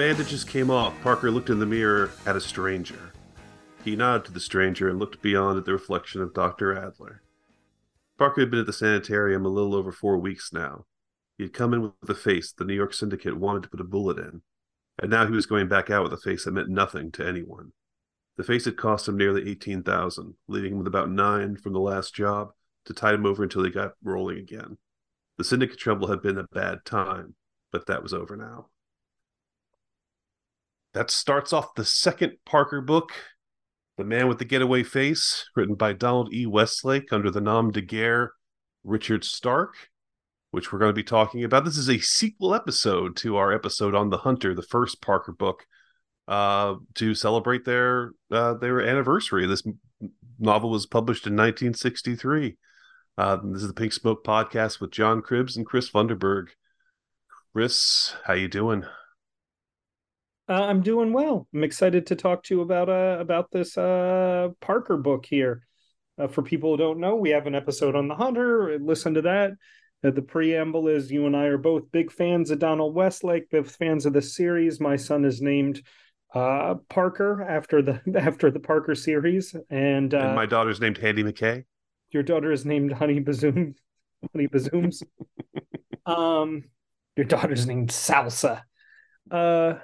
Bandages came off, Parker looked in the mirror at a stranger. He nodded to the stranger and looked beyond at the reflection of Dr. Adler. Parker had been at the sanitarium a little over four weeks now. He had come in with a face the New York Syndicate wanted to put a bullet in, and now he was going back out with a face that meant nothing to anyone. The face had cost him nearly eighteen thousand, leaving him with about nine from the last job to tide him over until he got rolling again. The syndicate trouble had been a bad time, but that was over now. That starts off the second Parker book, The Man with the Getaway Face, written by Donald E. Westlake under the nom de guerre Richard Stark, which we're going to be talking about. This is a sequel episode to our episode on The Hunter, the first Parker book, uh, to celebrate their uh, their anniversary. This novel was published in 1963. Uh, this is the Pink Smoke podcast with John Cribbs and Chris Funderburg. Chris, how you doing? Uh, I'm doing well. I'm excited to talk to you about uh about this uh Parker book here. Uh, for people who don't know, we have an episode on the Hunter. Listen to that. Uh, the preamble is you and I are both big fans of Donald Westlake, big fans of the series. My son is named uh Parker after the after the Parker series, and, uh, and my daughter's named Handy McKay. Your daughter is named Honey Bazoom. Honey Bazooms. um, your daughter's named Salsa. Uh,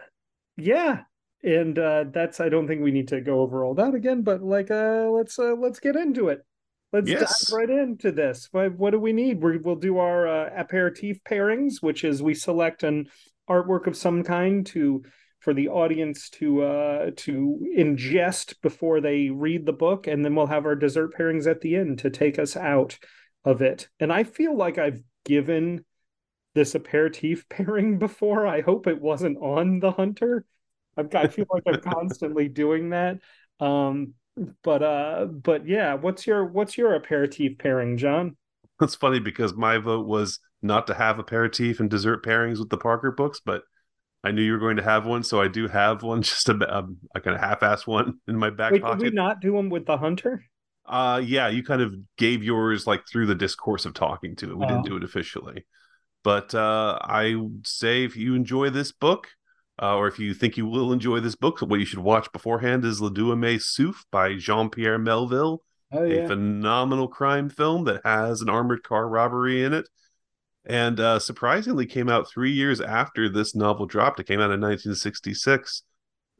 yeah. And uh that's i don't think we need to go over all that again but like uh let's uh let's get into it. Let's yes. dive right into this. What, what do we need? We will do our uh, aperitif pairings which is we select an artwork of some kind to for the audience to uh to ingest before they read the book and then we'll have our dessert pairings at the end to take us out of it. And i feel like i've given this aperitif pairing before. I hope it wasn't on the hunter. I've, I feel like I'm constantly doing that. Um, but uh, but yeah, what's your what's your aperitif pairing, John? That's funny because my vote was not to have aperitif and dessert pairings with the Parker books, but I knew you were going to have one, so I do have one, just a, a, a kind of half-ass one in my back Wait, pocket. Did we not do them with the hunter? Uh, yeah, you kind of gave yours like through the discourse of talking to it. We oh. didn't do it officially. But uh, I would say if you enjoy this book, uh, or if you think you will enjoy this book, what you should watch beforehand is Le Deuxième Souffle by Jean Pierre Melville, oh, yeah. a phenomenal crime film that has an armored car robbery in it. And uh, surprisingly, came out three years after this novel dropped. It came out in 1966.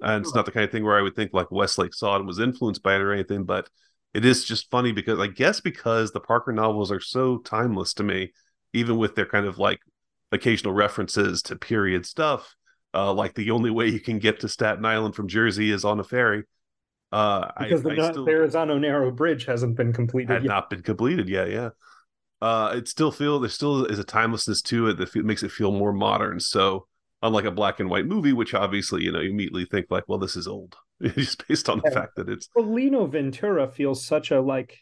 And it's not the kind of thing where I would think like Westlake saw it and was influenced by it or anything, but it is just funny because I guess because the Parker novels are so timeless to me even with their kind of like occasional references to period stuff, uh, like the only way you can get to Staten Island from Jersey is on a ferry. Uh, because I, the I still, Verrazano Narrow Bridge hasn't been completed. Had yet. not been completed yet. Yeah. Uh, it still feel there still is a timelessness to it that makes it feel more modern. So unlike a black and white movie, which obviously you know you immediately think like, well, this is old, just based on the yeah. fact that it's. Well, Lino Ventura feels such a like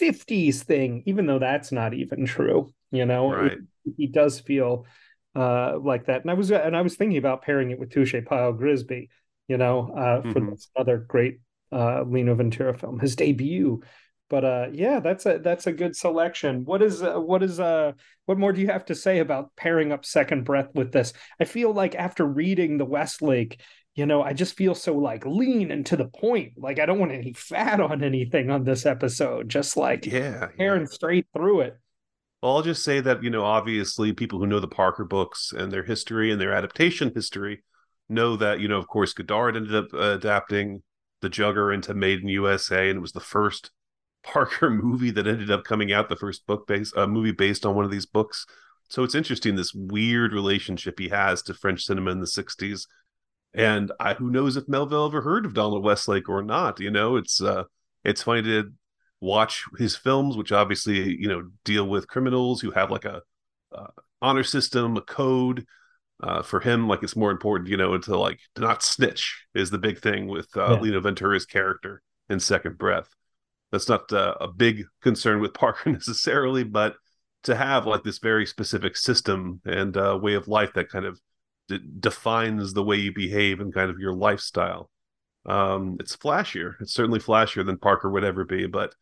50s thing, even though that's not even true. You know, right. it, he does feel uh, like that. And I was and I was thinking about pairing it with Touche Pile Grisby, you know, uh, for mm-hmm. this other great uh, Lino Ventura film, his debut. But uh, yeah, that's a that's a good selection. What is uh, what is uh what more do you have to say about pairing up Second Breath with this? I feel like after reading the Westlake, you know, I just feel so like lean and to the point. Like I don't want any fat on anything on this episode. Just like yeah, tearing yeah. straight through it. Well, I'll just say that, you know, obviously people who know the Parker books and their history and their adaptation history know that, you know, of course, Godard ended up uh, adapting The Jugger into Made in USA, and it was the first Parker movie that ended up coming out, the first book based uh, movie based on one of these books. So it's interesting this weird relationship he has to French cinema in the 60s. And I, who knows if Melville ever heard of Donald Westlake or not? You know, it's uh, it's funny to watch his films, which obviously you know deal with criminals who have like a uh, honor system, a code. Uh, for him, like it's more important, you know, to like to not snitch is the big thing with uh, yeah. Lino Ventura's character in Second Breath. That's not uh, a big concern with Parker necessarily, but to have like this very specific system and uh, way of life that kind of d- defines the way you behave and kind of your lifestyle. Um, it's flashier. It's certainly flashier than Parker would ever be, but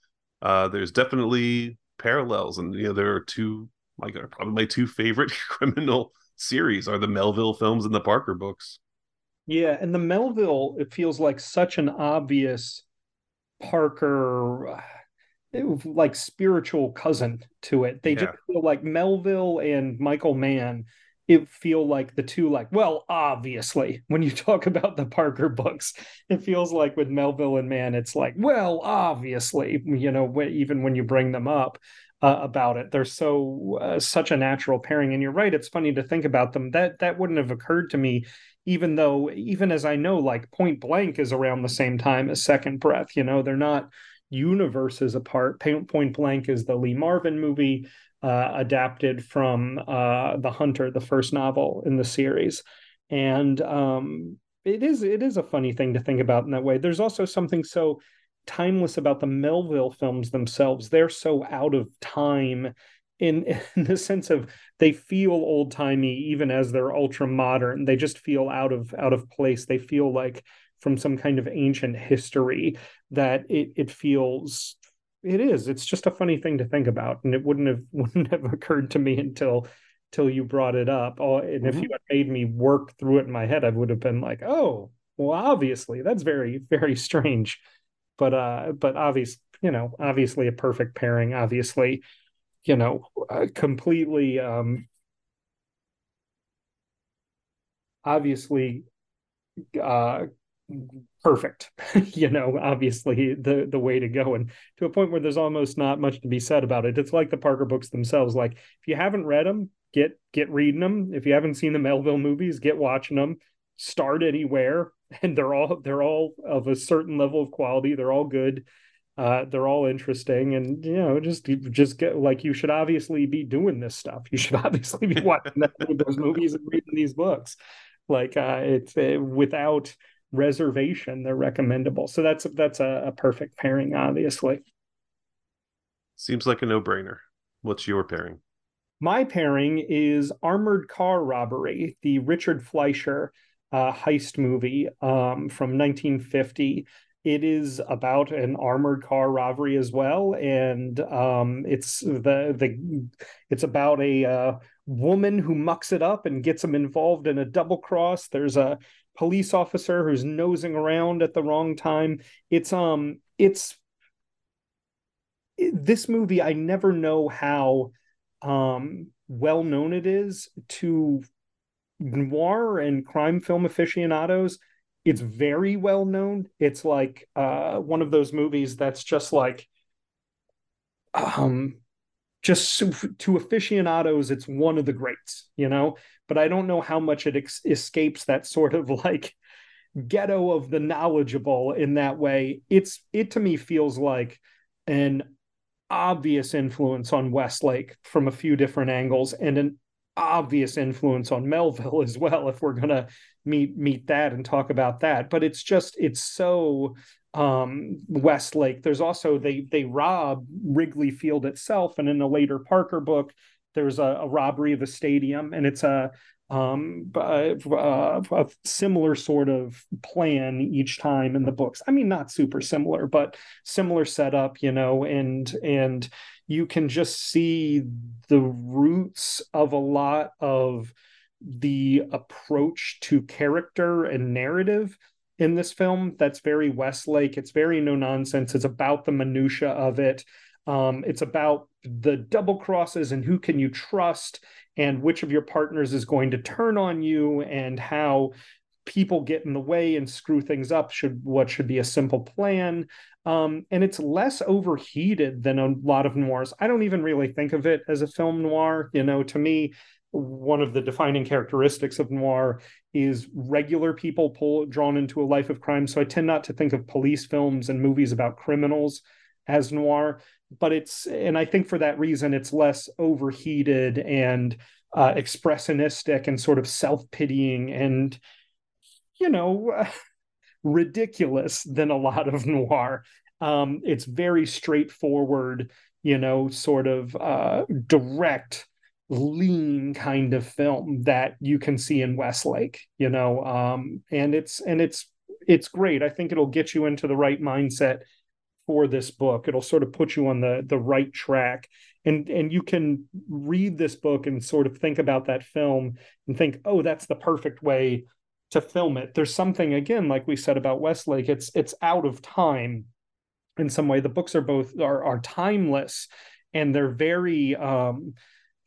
uh, there's definitely parallels, and you know there are two like probably my two favorite criminal series are the Melville films and the Parker books. Yeah, and the Melville, it feels like such an obvious Parker like spiritual cousin to it. They yeah. just feel like Melville and Michael Mann. It feel like the two like well obviously when you talk about the Parker books it feels like with Melville and Mann it's like well obviously you know even when you bring them up uh, about it they're so uh, such a natural pairing and you're right it's funny to think about them that that wouldn't have occurred to me even though even as I know like Point Blank is around the same time as Second Breath you know they're not universes apart. Point Blank is the Lee Marvin movie uh, adapted from uh, The Hunter, the first novel in the series, and um, it is it is a funny thing to think about in that way. There's also something so timeless about the Melville films themselves. They're so out of time in in the sense of they feel old timey even as they're ultra modern. They just feel out of out of place. They feel like from some kind of ancient history that it it feels it is. It's just a funny thing to think about and it wouldn't have wouldn't have occurred to me until till you brought it up. Oh and mm-hmm. if you had made me work through it in my head i would have been like oh well obviously that's very very strange. But uh but obvious you know obviously a perfect pairing obviously you know uh, completely um obviously uh perfect you know obviously the the way to go. And to a point where there's almost not much to be said about it. It's like the parker books themselves. Like if you haven't read them get get reading them if you haven't seen the melville movies get watching them start anywhere and they're all they're all of a certain level of quality. They're all good. Uh, they're all interesting. And you know just just get like you should obviously be doing this stuff. You should obviously be watching those movies and reading these books. Like uh, it's uh, without reservation, they're recommendable. So that's that's a, a perfect pairing, obviously. Seems like a no-brainer. What's your pairing? My pairing is Armored Car Robbery, the Richard Fleischer uh, heist movie um, from 1950. It is about an armored car robbery as well, and um, it's the the it's about a uh, woman who mucks it up and gets them involved in a double cross. There's a police officer who's nosing around at the wrong time. It's um it's it, this movie I never know how um well known it is to noir and crime film aficionados. It's very well known. It's like uh one of those movies that's just like um just to aficionados it's one of the greats you know but I don't know how much it ex- escapes that sort of like ghetto of the knowledgeable in that way. It's it to me feels like an obvious influence on Westlake from a few different angles and an obvious influence on Melville as well if we're going to meet meet that and talk about that but it's just it's so um Westlake there's also they they rob Wrigley Field itself and in a later Parker book there's a, a robbery of a stadium, and it's a um, a, a, similar sort of plan each time in the books. I mean, not super similar, but similar setup, you know, and and you can just see the roots of a lot of the approach to character and narrative in this film that's very westlake. It's very no nonsense it's about the minutia of it. Um, it's about the double crosses and who can you trust and which of your partners is going to turn on you and how people get in the way and screw things up should what should be a simple plan. Um, and it's less overheated than a lot of noirs. I don't even really think of it as a film noir. You know to me one of the defining characteristics of noir is regular people pull drawn into a life of crime. So i tend not to think of police films and movies about criminals as noir but it's and I think for that reason it's less overheated and uh, expressionistic and sort of self pitying and you know ridiculous than a lot of noir. Um, it's very straightforward, you know, sort of uh, direct, lean kind of film that you can see in Westlake, you know, um, and it's and it's it's great. I think it'll get you into the right mindset for this book. It'll sort of put you on the the right track. And and you can read this book and sort of think about that film and think, oh, that's the perfect way to film it. There's something again, like we said about Westlake, it's it's out of time in some way. The books are both are are timeless and they're very um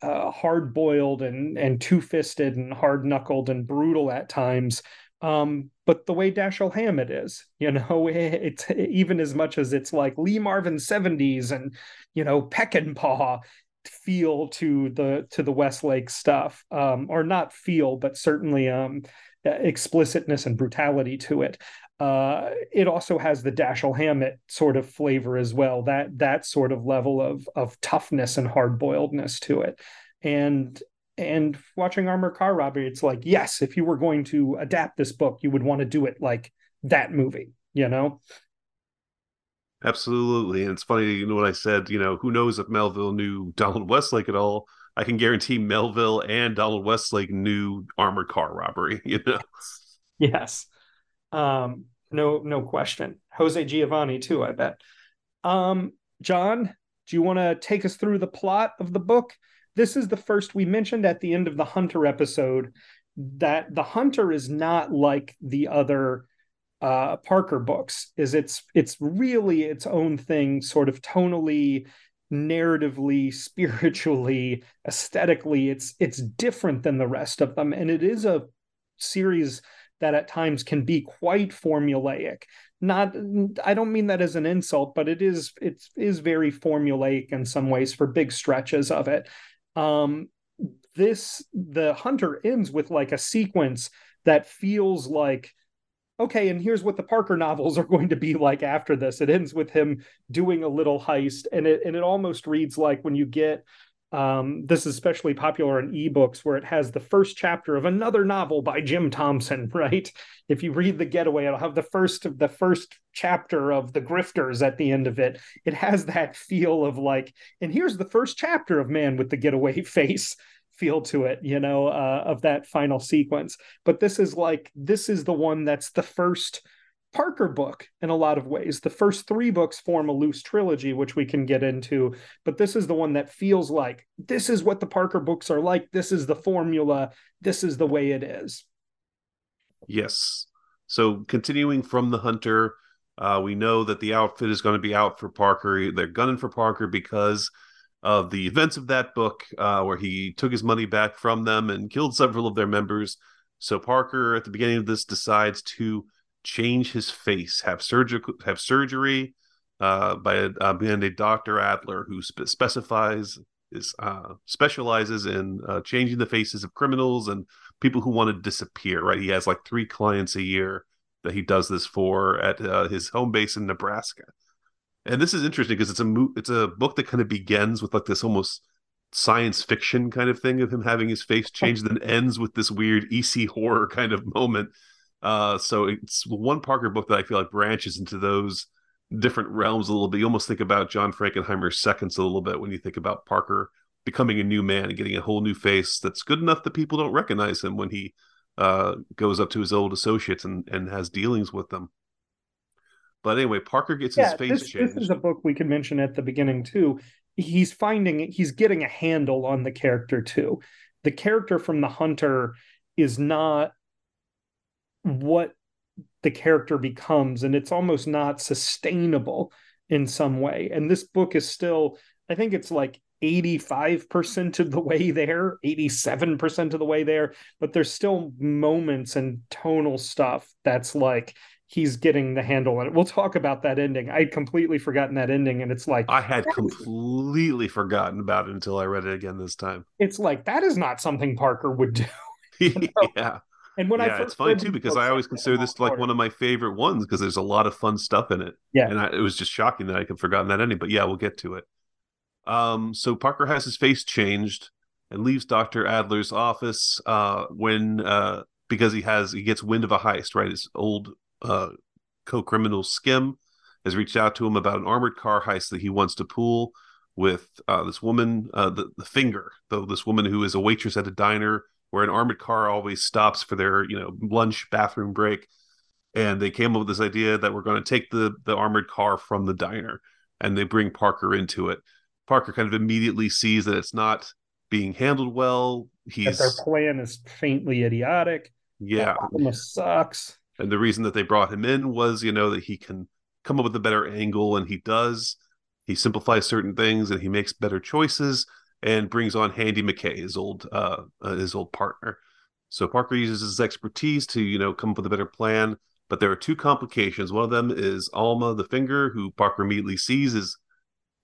uh, hard boiled and and two fisted and hard knuckled and brutal at times. Um, but the way Dashiell Hammett is, you know, it's even as much as it's like Lee Marvin 70s and you know Peckinpah feel to the to the Westlake stuff, um, or not feel, but certainly um, explicitness and brutality to it. Uh, it also has the Dashiell Hammett sort of flavor as well. That that sort of level of of toughness and hard boiledness to it, and and watching Armored Car Robbery, it's like yes, if you were going to adapt this book, you would want to do it like that movie, you know. Absolutely. And it's funny, you know what I said, you know, who knows if Melville knew Donald Westlake at all. I can guarantee Melville and Donald Westlake knew armored car robbery, you know. Yes. Um, no, no question. Jose Giovanni too, I bet. Um, John, do you want to take us through the plot of the book? This is the first we mentioned at the end of the Hunter episode that the Hunter is not like the other uh, Parker books. Is it's it's really its own thing, sort of tonally, narratively, spiritually, aesthetically. It's it's different than the rest of them, and it is a series that at times can be quite formulaic not i don't mean that as an insult but it is it is very formulaic in some ways for big stretches of it um this the hunter ends with like a sequence that feels like okay, and here's what the Parker novels are going to be like after this. It ends with him doing a little heist, and it and it almost reads like when you get um, this is especially popular in ebooks where it has the first chapter of another novel by Jim Thompson, right? If you read The Getaway, it'll have the first of the first chapter of The Grifters at the end of it. It has that feel of like, and here's the first chapter of Man with the Getaway Face feel to it, you know, uh, of that final sequence. But this is like, this is the one that's the first Parker book in a lot of ways. The first three books form a loose trilogy, which we can get into, but this is the one that feels like this is what the Parker books are like. This is the formula. This is the way it is. Yes. So continuing from the Hunter, uh, we know that the outfit is going to be out for Parker. They're gunning for Parker because of the events of that book, uh, where he took his money back from them and killed several of their members. So Parker, at the beginning of this, decides to change his face, have surgical, have surgery uh, by a, uh, a Doctor Adler who spe- specifies is uh, specializes in uh, changing the faces of criminals and people who want to disappear. Right, he has like three clients a year that he does this for at uh, his home base in Nebraska and this is interesting because it's a mo- it's a book that kind of begins with like this almost science fiction kind of thing of him having his face changed, then ends with this weird EC horror kind of moment. Uh, so it's one Parker book that I feel like branches into those different realms a little bit. You almost think about John Frankenheimer's Seconds a little bit when you think about Parker becoming a new man and getting a whole new face that's good enough that people don't recognize him when he uh, goes up to his old associates and, and has dealings with them. But anyway, Parker gets yeah, his face this, changed. This is a book we could mention at the beginning too. He's finding he's getting a handle on the character too. The character from the hunter is not what the character becomes, and it's almost not sustainable in some way. And this book is still, I think it's like 85% of the way there, 87% of the way there, but there's still moments and tonal stuff that's like he's getting the handle on it. We'll talk about that ending. I'd completely forgotten that ending, and it's like I had completely forgotten about it until I read it again this time. It's like that is not something Parker would do. yeah. And when yeah, I it's funny too because I always consider this like one of my favorite ones because there's a lot of fun stuff in it. Yeah, and I, it was just shocking that I could forgotten that ending. But yeah, we'll get to it. Um, so Parker has his face changed and leaves Doctor Adler's office uh, when uh, because he has he gets wind of a heist. Right, his old uh, co-criminal Skimm has reached out to him about an armored car heist that he wants to pull with uh, this woman, uh, the, the Finger, though this woman who is a waitress at a diner where an armored car always stops for their you know lunch bathroom break, and they came up with this idea that we're going to take the the armored car from the diner, and they bring Parker into it. Parker kind of immediately sees that it's not being handled well. He's that their plan is faintly idiotic Yeah, almost sucks. And the reason that they brought him in was, you know, that he can come up with a better angle, and he does. He simplifies certain things, and he makes better choices, and brings on Handy McKay, his old uh, uh, his old partner. So Parker uses his expertise to, you know, come up with a better plan. But there are two complications. One of them is Alma the Finger, who Parker immediately sees is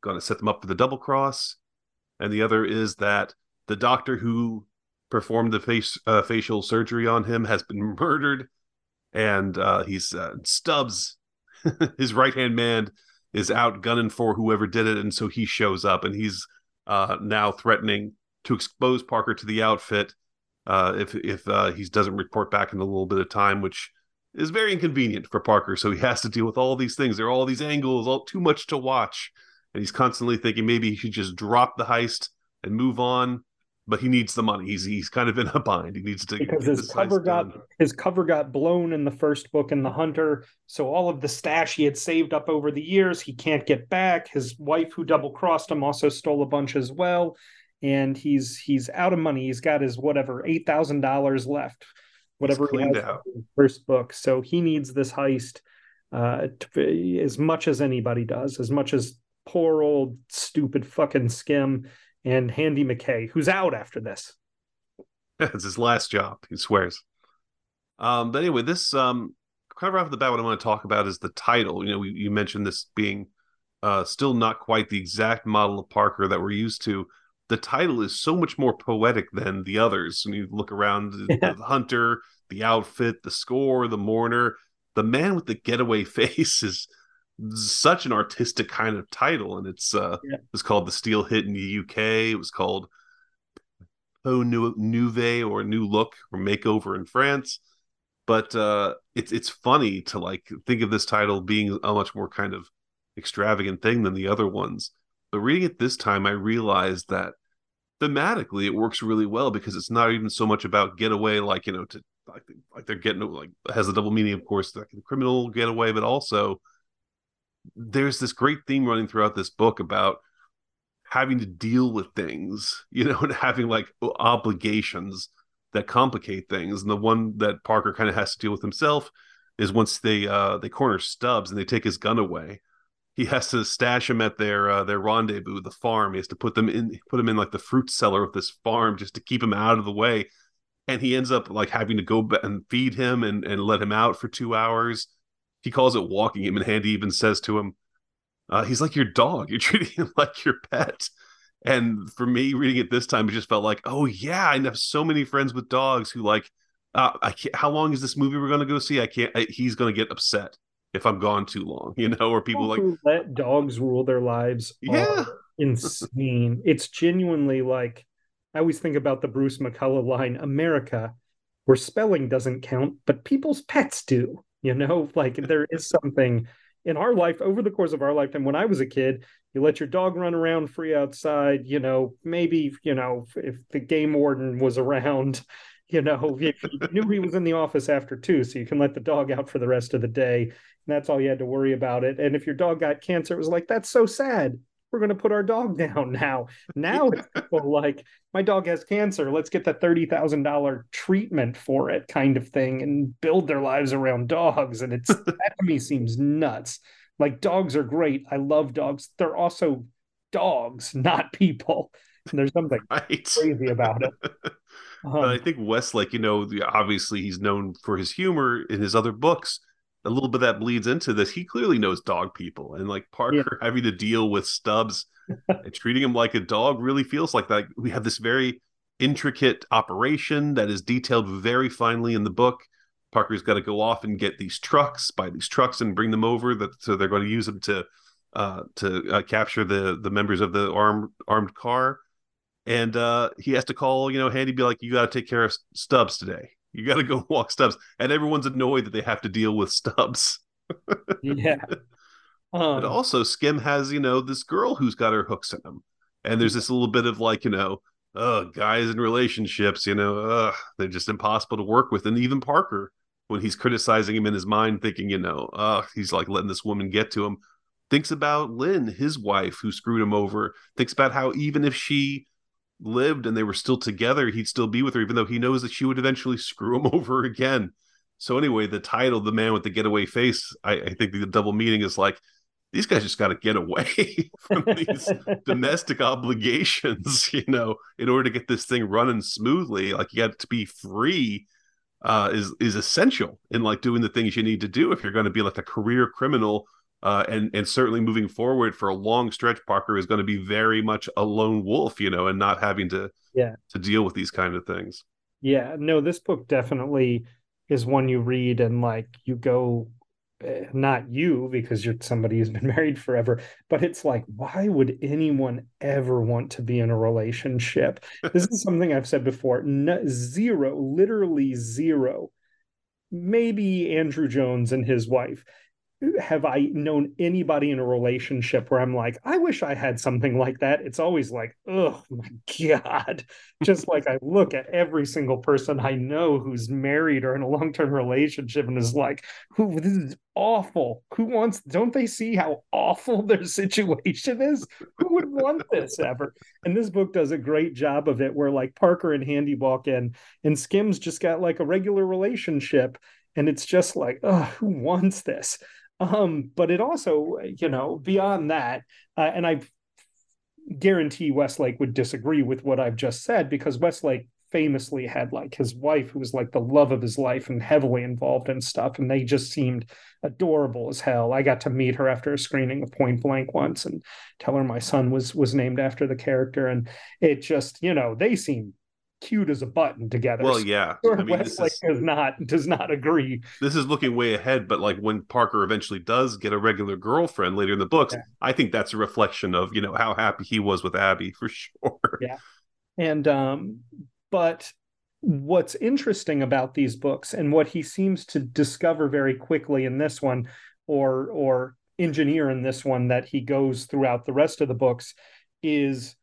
going to set them up for the double cross, and the other is that the doctor who performed the face uh, facial surgery on him has been murdered, and uh, he's uh, Stubbs, his right hand man, is out gunning for whoever did it, and so he shows up, and he's uh, now threatening to expose Parker to the outfit uh, if if uh, he doesn't report back in a little bit of time, which is very inconvenient for Parker. So he has to deal with all these things. There are all these angles, all too much to watch, and he's constantly thinking maybe he should just drop the heist and move on but he needs the money. He's he's kind of in a bind. He needs to because his cover got done. his cover got blown in the first book in the Hunter. So all of the stash he had saved up over the years, he can't get back. His wife, who double crossed him, also stole a bunch as well, and he's he's out of money. He's got his whatever eight thousand dollars left, whatever he has out. first book. So he needs this heist uh, to, as much as anybody does, as much as poor old stupid fucking Skimm and Handy McKay, who's out after this. it's his last job, he swears. Um, but anyway, this um, kind of off the bat, what I want to talk about is the title. You know, we, you mentioned this being uh, still not quite the exact model of Parker that we're used to. The title is so much more poetic than the others. When you look around, yeah. the hunter, the outfit, the score, the mourner, the man with the getaway face is such an artistic kind of title, and it's uh, yeah. it's called the Steel Hit in the UK. It was called Peau Neuve or New Look or Makeover in France. But uh, it's it's funny to like think of this title being a much more kind of extravagant thing than the other ones. But reading it this time, I realized that thematically it works really well because it's not even so much about getaway, like you know, to like like they're getting like has a double meaning, of course, like the criminal getaway, but also there's this great theme running throughout this book about having to deal with things, you know, and having like obligations that complicate things. And the one that Parker kind of has to deal with himself is once they uh they corner Stubbs and they take his gun away. He has to stash him at their uh, their rendezvous, the farm. He has to put them in put him in like the fruit cellar of this farm just to keep him out of the way. And he ends up like having to go and feed him and, and let him out for two hours he calls it walking him, and Handy even says to him, uh, "He's like your dog. You're treating him like your pet." And for me, reading it this time, it just felt like, "Oh yeah, I have so many friends with dogs who like, uh, I can't. How long is this movie we're going to go see? I can't. I, he's going to get upset if I'm gone too long, you know." Or people, people like let dogs rule their lives. Yeah, insane. it's genuinely like I always think about the Bruce McCulloch line, "America." Where spelling doesn't count, but people's pets do. You know, like there is something in our life over the course of our lifetime. When I was a kid, you let your dog run around free outside. You know, maybe you know if the game warden was around, you know, you knew he was in the office after two, so you can let the dog out for the rest of the day. And that's all you had to worry about it. And if your dog got cancer, it was like that's so sad we're going to put our dog down now. Now it's people like, my dog has cancer. Let's get the $30,000 treatment for it kind of thing and build their lives around dogs. And it's that to me seems nuts. Like, dogs are great. I love dogs. They're also dogs, not people. And there's something right. crazy about it. Um, but I think Westlake, you know, obviously he's known for his humor in his other books a little bit that bleeds into this. He clearly knows dog people, and like Parker yeah. having to deal with Stubbs and treating him like a dog really feels like that. We have this very intricate operation that is detailed very finely in the book. Parker's got to go off and get these trucks, buy these trucks, and bring them over. That so they're going to use them to uh, to uh, capture the the members of the armed armed car. And uh, he has to call, you know, Handy, be like, "You got to take care of Stubbs today." You got to go walk Stubbs, and everyone's annoyed that they have to deal with Stubbs. yeah. Um, but also, Skimm has you know this girl who's got her hooks in him, and there's this little bit of like you know, uh, guys in relationships, you know, uh, they're just impossible to work with, and even Parker when he's criticizing him in his mind, thinking you know, uh, he's like letting this woman get to him. Thinks about Lynn, his wife, who screwed him over. Thinks about how even if she lived and they were still together, he'd still be with her, even though he knows that she would eventually screw him over again. So anyway, the title, "The Man with the Getaway Face," I, I think the double meaning is like these guys just got to get away from these domestic obligations, you know, in order to get this thing running smoothly. Like you got to be free uh, is is essential in like doing the things you need to do if you're going to be like a career criminal. Uh, and and certainly moving forward for a long stretch, Parker is going to be very much a lone wolf, you know, and not having to yeah. to deal with these kind of things. Yeah, no, this book definitely is one you read and like you go eh, not you because you're somebody who's been married forever but it's like why would anyone ever want to be in a relationship? This is something i've said before no, zero literally zero. Maybe andrew jones and his wife have I known anybody in a relationship where I'm like, I wish I had something like that? It's always like, oh my God. Just like I look at every single person I know who's married or in a long term relationship and is like, who this is awful. Who wants, don't they see how awful their situation is? Who would want this ever? And this book does a great job of it where like Parker and Handy walk in and Skimm's just got like a regular relationship. And it's just like, oh, who wants this? Um, but it also, you know, beyond that, uh, and I guarantee Westlake would disagree with what I've just said because Westlake famously had like his wife who was like the love of his life and heavily involved in stuff and they just seemed adorable as hell. I got to meet her after a screening of point blank once and tell her my son was was named after the character and it just you know they seem cute as a button together. Well, yeah. I mean, Westlake is, does not does not agree. This is looking way ahead, but like when Parker eventually does get a regular girlfriend later in the books, yeah. I think that's a reflection of you know how happy he was with Abby for sure. Yeah, and um, but what's interesting about these books and what he seems to discover very quickly in this one, or or engineer in this one that he goes throughout the rest of the books is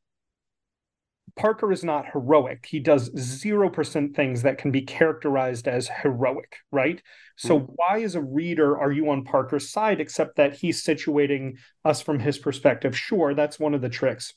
Parker is not heroic. He does 0% things that can be characterized as heroic, right? So, mm-hmm. why, as a reader, are you on Parker's side, except that he's situating us from his perspective? Sure, that's one of the tricks.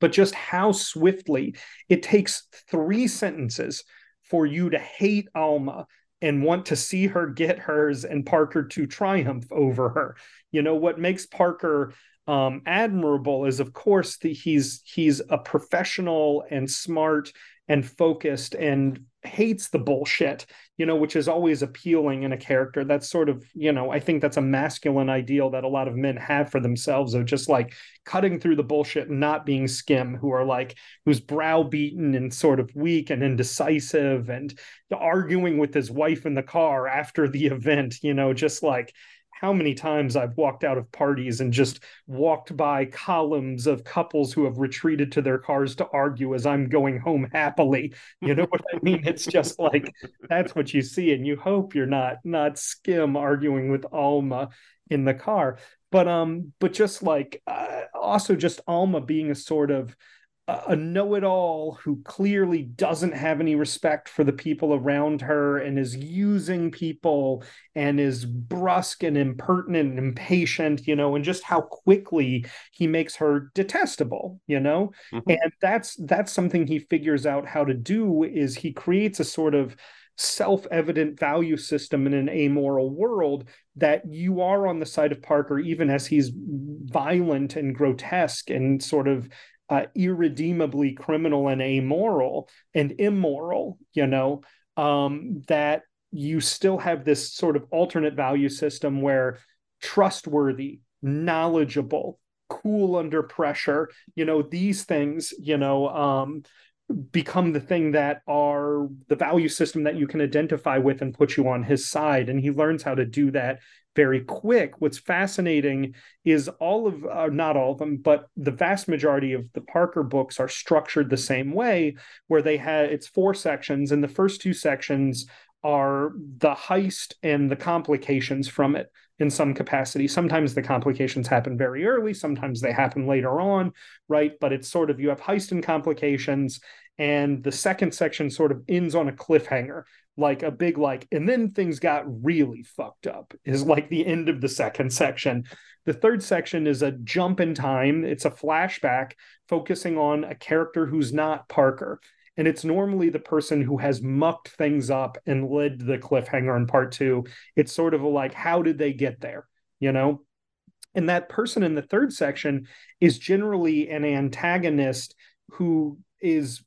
But just how swiftly it takes three sentences for you to hate Alma and want to see her get hers and Parker to triumph over her. You know, what makes Parker um, admirable is, of course, that he's he's a professional and smart and focused and hates the bullshit, you know, which is always appealing in a character. That's sort of, you know, I think that's a masculine ideal that a lot of men have for themselves of just like cutting through the bullshit and not being Skimm, who are like, who's browbeaten and sort of weak and indecisive and arguing with his wife in the car after the event, you know, just like how many times I've walked out of parties and just walked by columns of couples who have retreated to their cars to argue as I'm going home happily. You know what I mean? It's just like that's what you see, and you hope you're not not Skimm arguing with Alma in the car. But um, but just like uh, also just Alma being a sort of a know-it-all who clearly doesn't have any respect for the people around her and is using people and is brusque and impertinent and impatient you know and just how quickly he makes her detestable you know mm-hmm. and that's that's something he figures out how to do is he creates a sort of self-evident value system in an amoral world that you are on the side of Parker even as he's violent and grotesque and sort of uh, irredeemably criminal and amoral and immoral, you know, um, that you still have this sort of alternate value system where trustworthy, knowledgeable, cool under pressure, you know, these things, you know, um, become the thing that are the value system that you can identify with and put you on his side. And he learns how to do that very quick. What's fascinating is all of, uh, not all of them, but the vast majority of the Parker books are structured the same way, where they had it's four sections, and the first two sections are the heist and the complications from it in some capacity. Sometimes the complications happen very early, sometimes they happen later on, right? But it's sort of you have heist and complications, and the second section sort of ends on a cliffhanger like a big like and then things got really fucked up is like the end of the second section the third section is a jump in time it's a flashback focusing on a character who's not Parker. And it's normally the person who has mucked things up and led the cliffhanger in part two. It's sort of like, how did they get there? You know? And that person in the third section is generally an antagonist who is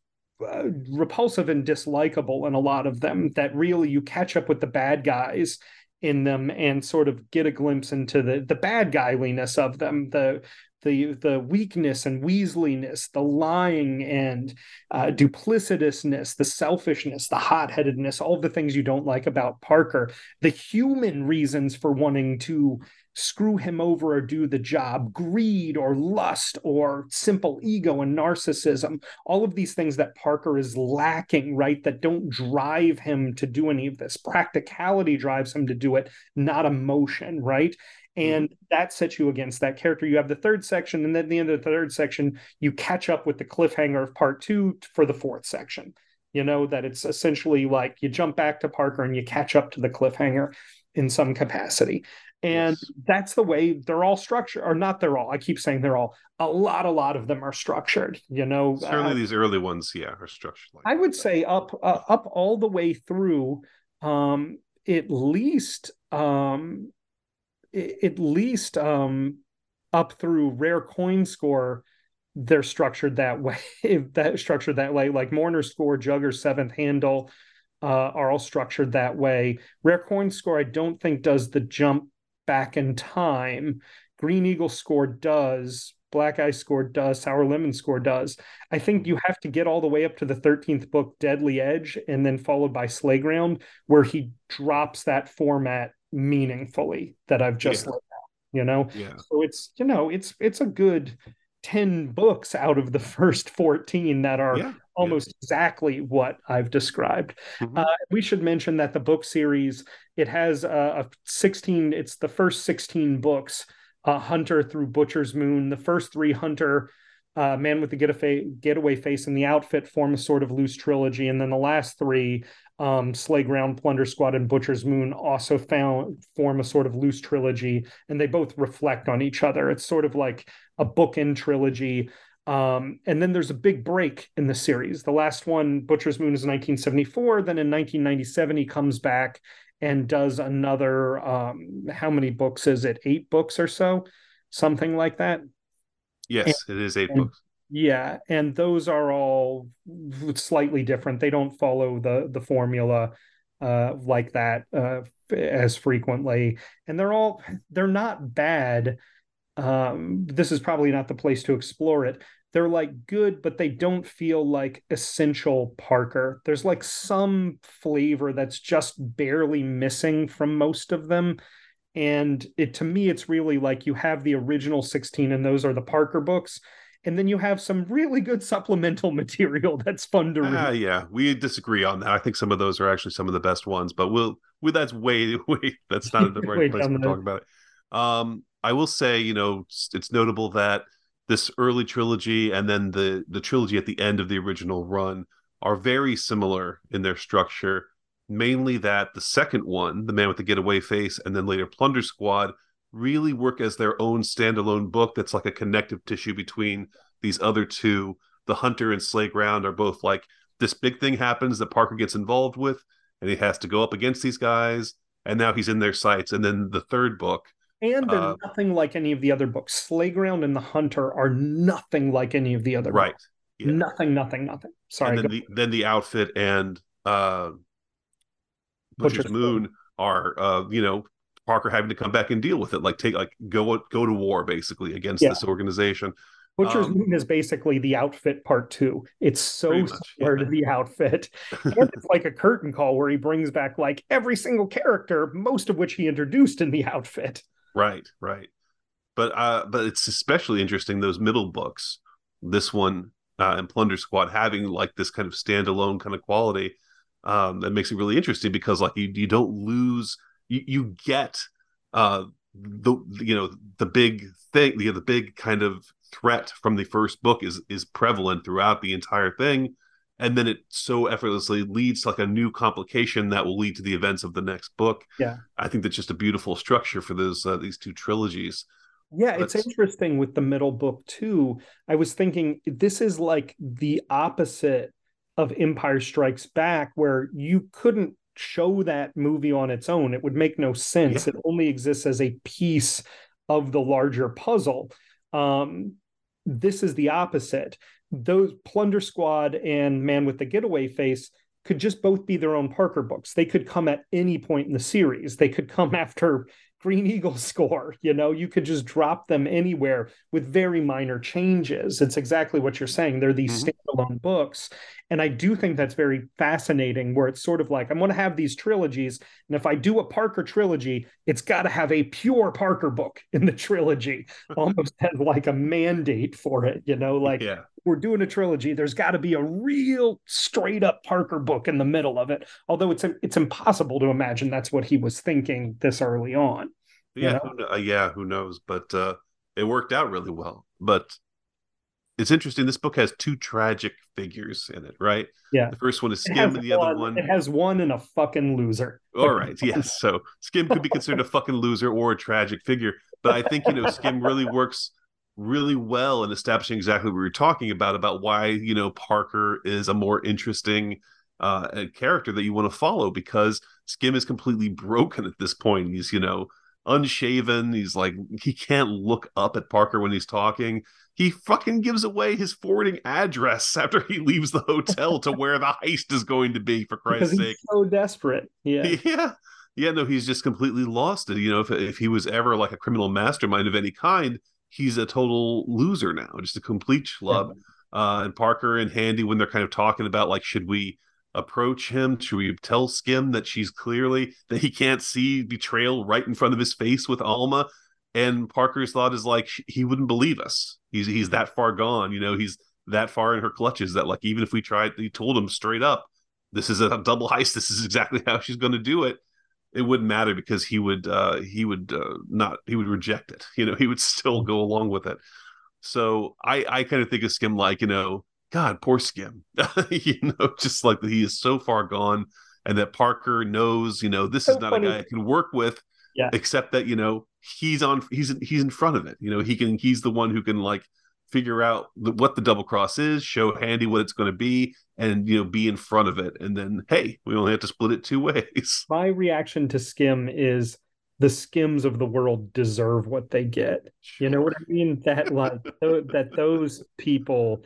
uh, repulsive and dislikable in a lot of them that really you catch up with the bad guys in them and sort of get a glimpse into the the bad guyliness of them the the the weakness and weaseliness the lying and uh, duplicitousness the selfishness the hot-headedness all the things you don't like about parker the human reasons for wanting to screw him over or do the job, greed or lust or simple ego and narcissism, all of these things that Parker is lacking, right? That don't drive him to do any of this. Practicality drives him to do it, not emotion, right? Mm-hmm. And that sets you against that character. You have the third section, and then at the end of the third section, you catch up with the cliffhanger of part two for the fourth section. You know, that it's essentially like you jump back to Parker and you catch up to the cliffhanger in some capacity. And yes. that's the way they're all structured, or not they're all. I keep saying they're all. A lot, a lot of them are structured. You know, certainly uh, these early ones, yeah, are structured. Like I would that. say up, uh, up all the way through. Um, at least, um, at least, um, up through rare coin score, they're structured that way. if that structured that way, like Mourner score, Jugger seventh handle. Uh, are all structured that way. Rare coin score, I don't think does the jump back in time. Green Eagle score does, Black Eye score does, Sour Lemon score does. I think you have to get all the way up to the 13th book, Deadly Edge, and then followed by Slayground, where he drops that format meaningfully that I've just yeah. laid out, you know? Yeah. So it's, you know, it's it's a good 10 books out of the first 14 that are yeah, almost exactly what I've described. Mm-hmm. Uh, we should mention that the book series it has a, a 16 it's the first 16 books uh, hunter through butcher's moon the first three hunter uh, man with the getaway, getaway face and the outfit form a sort of loose trilogy and then the last three um, Slayground, Plunder Squad, and Butcher's Moon also found form a sort of loose trilogy, and they both reflect on each other. It's sort of like a bookend trilogy. Um, and then there's a big break in the series. The last one, Butcher's Moon, is 1974. Then in 1997, he comes back and does another um, how many books is it? Eight books or so? Something like that? Yes and, it is eight and, books. Yeah and those are all slightly different. They don't follow the the formula uh, like that uh, as frequently. And they're all they're not bad. Um, this is probably not the place to explore it they're like good, but they don't feel like essential Parker. There's like some flavor that's just barely missing from most of them. And it to me, it's really like you have the original 16, and those are the Parker books. And then you have some really good supplemental material that's fun to read. Uh, yeah, we disagree on that. I think some of those are actually some of the best ones, but we'll, we that's way, way, that's not the right place to talk about it. Um, I will say, you know, it's, it's notable that this early trilogy and then the the trilogy at the end of the original run are very similar in their structure mainly that the second one the man with the getaway face and then later plunder squad really work as their own standalone book that's like a connective tissue between these other two. The hunter and slayground are both like this big thing happens that parker gets involved with and he has to go up against these guys and now he's in their sights. And then the third book and they're uh, nothing like any of the other books. Slayground and the Hunter are nothing like any of the other right. books. Yeah. Nothing, nothing, nothing. Sorry. And then, the, then the outfit and uh, Butcher's, Butcher's Moon are, uh, you know, Parker having to come back and deal with it, like take, like go go to war basically against yeah. this organization. Butcher's um, Moon is basically the outfit part two. It's so similar yeah. to the outfit. and it's like a curtain call where he brings back like every single character, most of which he introduced in the outfit. Right, right. But uh, but it's especially interesting those middle books. This one uh, and Plunder Squad having like this kind of standalone kind of quality um, that makes it really interesting because like you you don't lose you you get uh the you know the big thing the the big kind of threat from the first book is is prevalent throughout the entire thing and then it so effortlessly leads to like a new complication that will lead to the events of the next book. Yeah, I think that's just a beautiful structure for those uh, these two trilogies. Yeah, it's interesting with the middle book too. I was thinking this is like the opposite of Empire Strikes Back, where you couldn't show that movie on its own. It would make no sense. Yeah. It only exists as a piece of the larger puzzle. Um, this is the opposite. Those Plunder Squad and Man with the Getaway Face could just both be their own Parker books. They could come at any point in the series. They could come after Green Eagle score. You know, you could just drop them anywhere with very minor changes. It's exactly what you're saying. They're these mm-hmm. standalone books. And I do think that's very fascinating, where it's sort of like, I'm going to have these trilogies. And if I do a Parker trilogy, it's got to have a pure Parker book in the trilogy, almost as like a mandate for it, you know, like yeah. We're doing a trilogy. There's got to be a real straight up Parker book in the middle of it. Although it's, it's impossible to imagine that's what he was thinking this early on. Yeah. Who, uh, yeah. Who knows? But uh, it worked out really well. But it's interesting. This book has two tragic figures in it, right? Yeah. The first one is Skimm, and the one, other one it has one and a fucking loser. All right, yes. So Skimm could be considered a fucking loser or a tragic figure, but I think you know Skimm really works really well in establishing exactly what we were talking about about why you know Parker is a more interesting uh, character that you want to follow because Skimm is completely broken at this point. He's you know unshaven. He's like he can't look up at Parker when he's talking he fucking gives away his forwarding address after he leaves the hotel to where the heist is going to be for Christ's sake. so desperate. Yeah. Yeah. Yeah, no, he's just completely lost it. You know, if if he was ever like a criminal mastermind of any kind, he's a total loser now, just a complete schlub. Yeah. Uh, and Parker and Handy, when they're kind of talking about like, should we approach him? Should we tell Skimm that she's clearly that he can't see betrayal right in front of his face with Alma? And Parker's thought is like he wouldn't believe us. He's he's that far gone, you know. He's that far in her clutches that like even if we tried, he told him straight up, this is a double heist. This is exactly how she's going to do it. It wouldn't matter because he would uh, he would uh, not he would reject it. You know, he would still go along with it. So I I kind of think of Skimm like you know, God, poor Skimm. you know, just like that he is so far gone, and that Parker knows, you know, this so is not funny. a guy I can work with. Yeah. Except that you know he's on he's he's in front of it you know he can he's the one who can like figure out the, what the double cross is show handy what it's going to be and you know be in front of it. And then hey we only have to split it two ways. My reaction to Skimm is the Skimms of the world deserve what they get. Sure. you know what i mean? That like that those people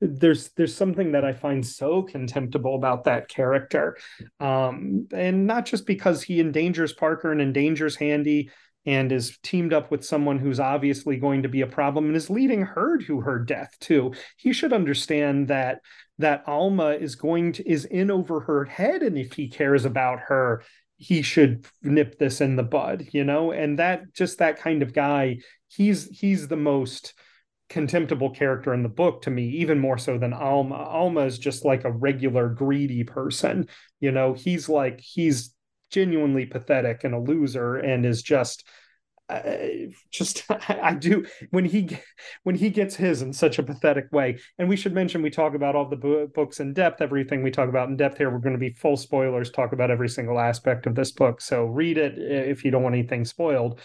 there's there's something that I find so contemptible about that character, um, and not just because he endangers Parker and endangers Handy, and is teamed up with someone who's obviously going to be a problem and is leading her to her death too. He should understand that that Alma is going to is in over her head and if he cares about her he should nip this in the bud, you know? And that just that kind of guy, he's he's the most contemptible character in the book to me, even more so than Alma. Alma is just like a regular greedy person. You know, he's like he's genuinely pathetic and a loser and is just uh, just I do when he when he gets his in such a pathetic way. And we should mention we talk about all the books in depth. Everything we talk about in depth here, we're going to be full spoilers. Talk about every single aspect of this book. So read it if you don't want anything spoiled.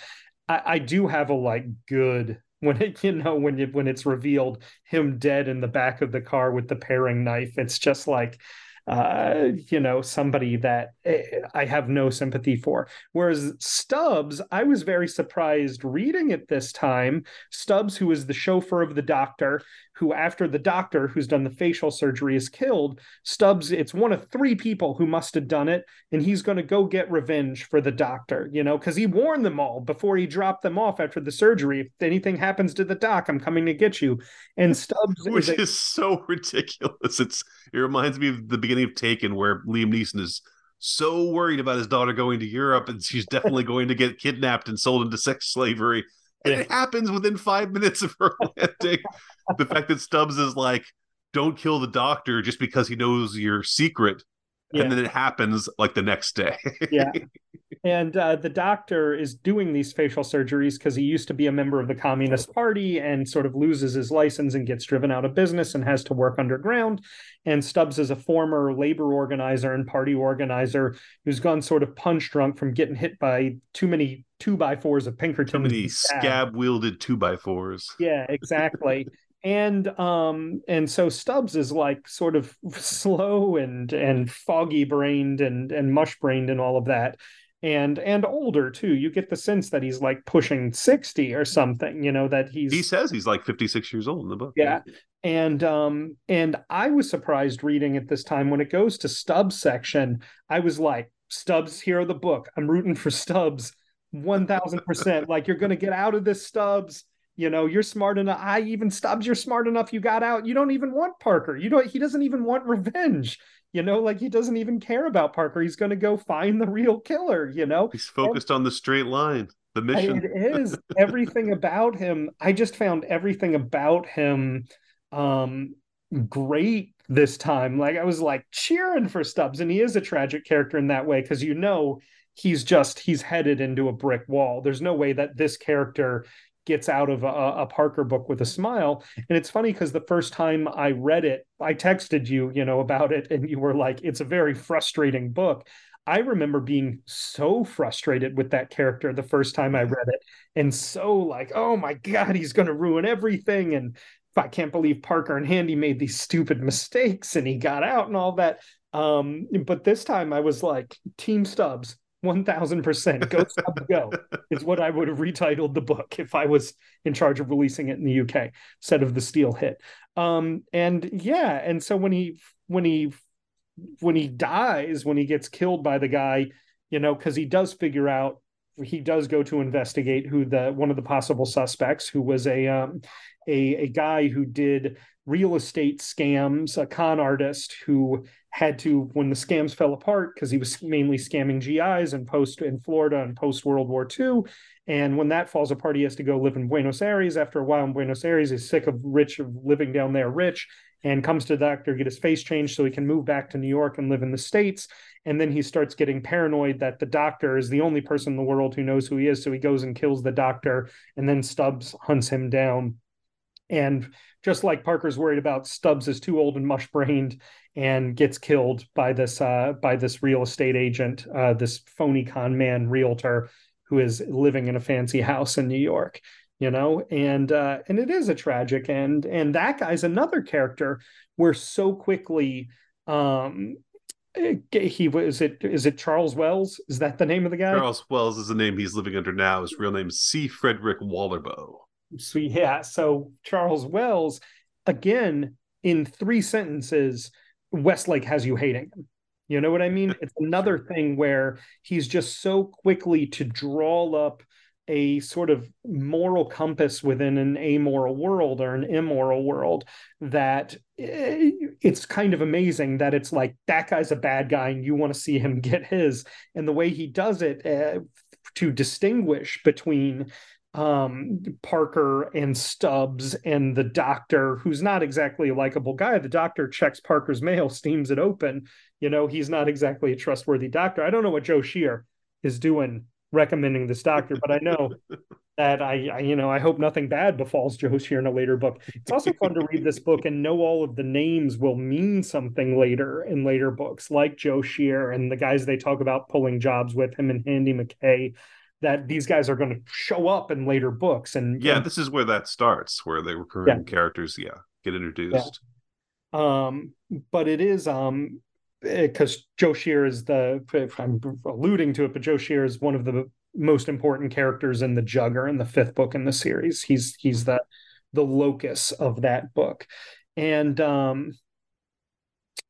I, I do have a like good when it you know when it when it's revealed him dead in the back of the car with the paring knife. It's just like uh, you know, somebody that eh, I have no sympathy for. Whereas Stubbs, I was very surprised reading it this time. Stubbs, who is the chauffeur of the doctor, who, after the doctor who's done the facial surgery is killed, Stubbs, it's one of three people who must have done it. And he's going to go get revenge for the doctor, you know, because he warned them all before he dropped them off after the surgery. If anything happens to the doc, I'm coming to get you. And Stubbs, which is, a- is so ridiculous. It's it reminds me of the beginning of Taken, where Liam Neeson is so worried about his daughter going to Europe and she's definitely going to get kidnapped and sold into sex slavery and it happens within five minutes of her landing. the fact that Stubbs is like, don't kill the doctor just because he knows your secret. Yeah. And then it happens like the next day. yeah. and uh, the doctor is doing these facial surgeries because he used to be a member of the Communist Party and sort of loses his license and gets driven out of business and has to work underground. And Stubbs is a former labor organizer and party organizer who's gone sort of punch drunk from getting hit by too many two by fours of Pinkerton. Too many scab wielded two by fours. Yeah, exactly and um and so stubbs is like sort of slow and and foggy brained and and mush brained and all of that. And and older too. You get the sense that he's like pushing 60 or something you know that he's he says he's like 56 years old in the book yeah. And um and i was surprised reading at this time. When it goes to stubbs section i was like stubbs here the book. I'm rooting for stubbs 1000% like you're going to get out of this stubbs you know you're smart enough i even stubbs you're smart enough you got out. You don't even want parker. You don't he doesn't even want revenge. You know like he doesn't even care about parker. He's going to go find the real killer you know? He's focused and, on the straight line the mission. it is. Everything about him i just found everything about him um great this time. Like i was like cheering for stubbs and he is a tragic character in that way because you know he's just he's headed into a brick wall. There's no way that this character gets out of a, a, Parker book with a smile. And it's funny because the first time I read it, I texted you, you know, about it, and you were like, it's a very frustrating book. I remember being so frustrated with that character the first time I read it, and so like, oh my God, he's going to ruin everything. And I can't believe Parker and Handy made these stupid mistakes and he got out and all that. Um, but this time I was like, Team Stubbs, one thousand percent. Go Stubbs Go is what I would have retitled the book if I was in charge of releasing it in the UK instead of the Steel Hit. Um, and yeah, and so when he when he when he dies, when he gets killed by the guy, you know, because he does figure out he does go to investigate who the one of the possible suspects who was a um, a, a guy who did real estate scams, a con artist who had to, when the scams fell apart, because he was mainly scamming GIs and post in Florida and post World War II. And when that falls apart, he has to go live in Buenos Aires. After a while in Buenos Aires, he's sick of rich of living down there rich and comes to the doctor, get his face changed so he can move back to New York and live in the States. And then he starts getting paranoid that the doctor is the only person in the world who knows who he is. So he goes and kills the doctor, and then Stubbs hunts him down. And just like Parker's worried about Stubbs is too old and mush brained and gets killed by this uh, by this real estate agent, uh, this phony con man realtor who is living in a fancy house in New York. You know, and uh, and it is a tragic end. And that guy's another character where so quickly um, he was it is it Charles Wells? Is that the name of the guy? Charles Wells is the name he's living under now. His real name is C. Frederick Wallerbow. So yeah, so Charles Wells, again, in three sentences, Westlake has you hating him. You know what I mean? It's another thing where he's just so quickly to draw up a sort of moral compass within an amoral world or an immoral world that eh, it's kind of amazing that it's like that guy's a bad guy and you want to see him get his and the way he does it uh, to distinguish between um, Parker and Stubbs and the doctor, who's not exactly a likable guy. The doctor checks Parker's mail, steams it open. You know, he's not exactly a trustworthy doctor. I don't know what Joe Sheer is doing recommending this doctor, but I know that I, I, you know, I hope nothing bad befalls Joe Sheer in a later book. It's also fun to read this book and know all of the names will mean something later in later books, like Joe Sheer and the guys they talk about pulling jobs with him and Handy McKay that these guys are going to show up in later books and yeah and, this is where that starts where the recurring yeah. characters yeah get introduced. Yeah. um but it is um because eh, joe shear is the if i'm alluding to it but joe shear is one of the most important characters in the jugger in the fifth book in the series. He's he's the the locus of that book. And um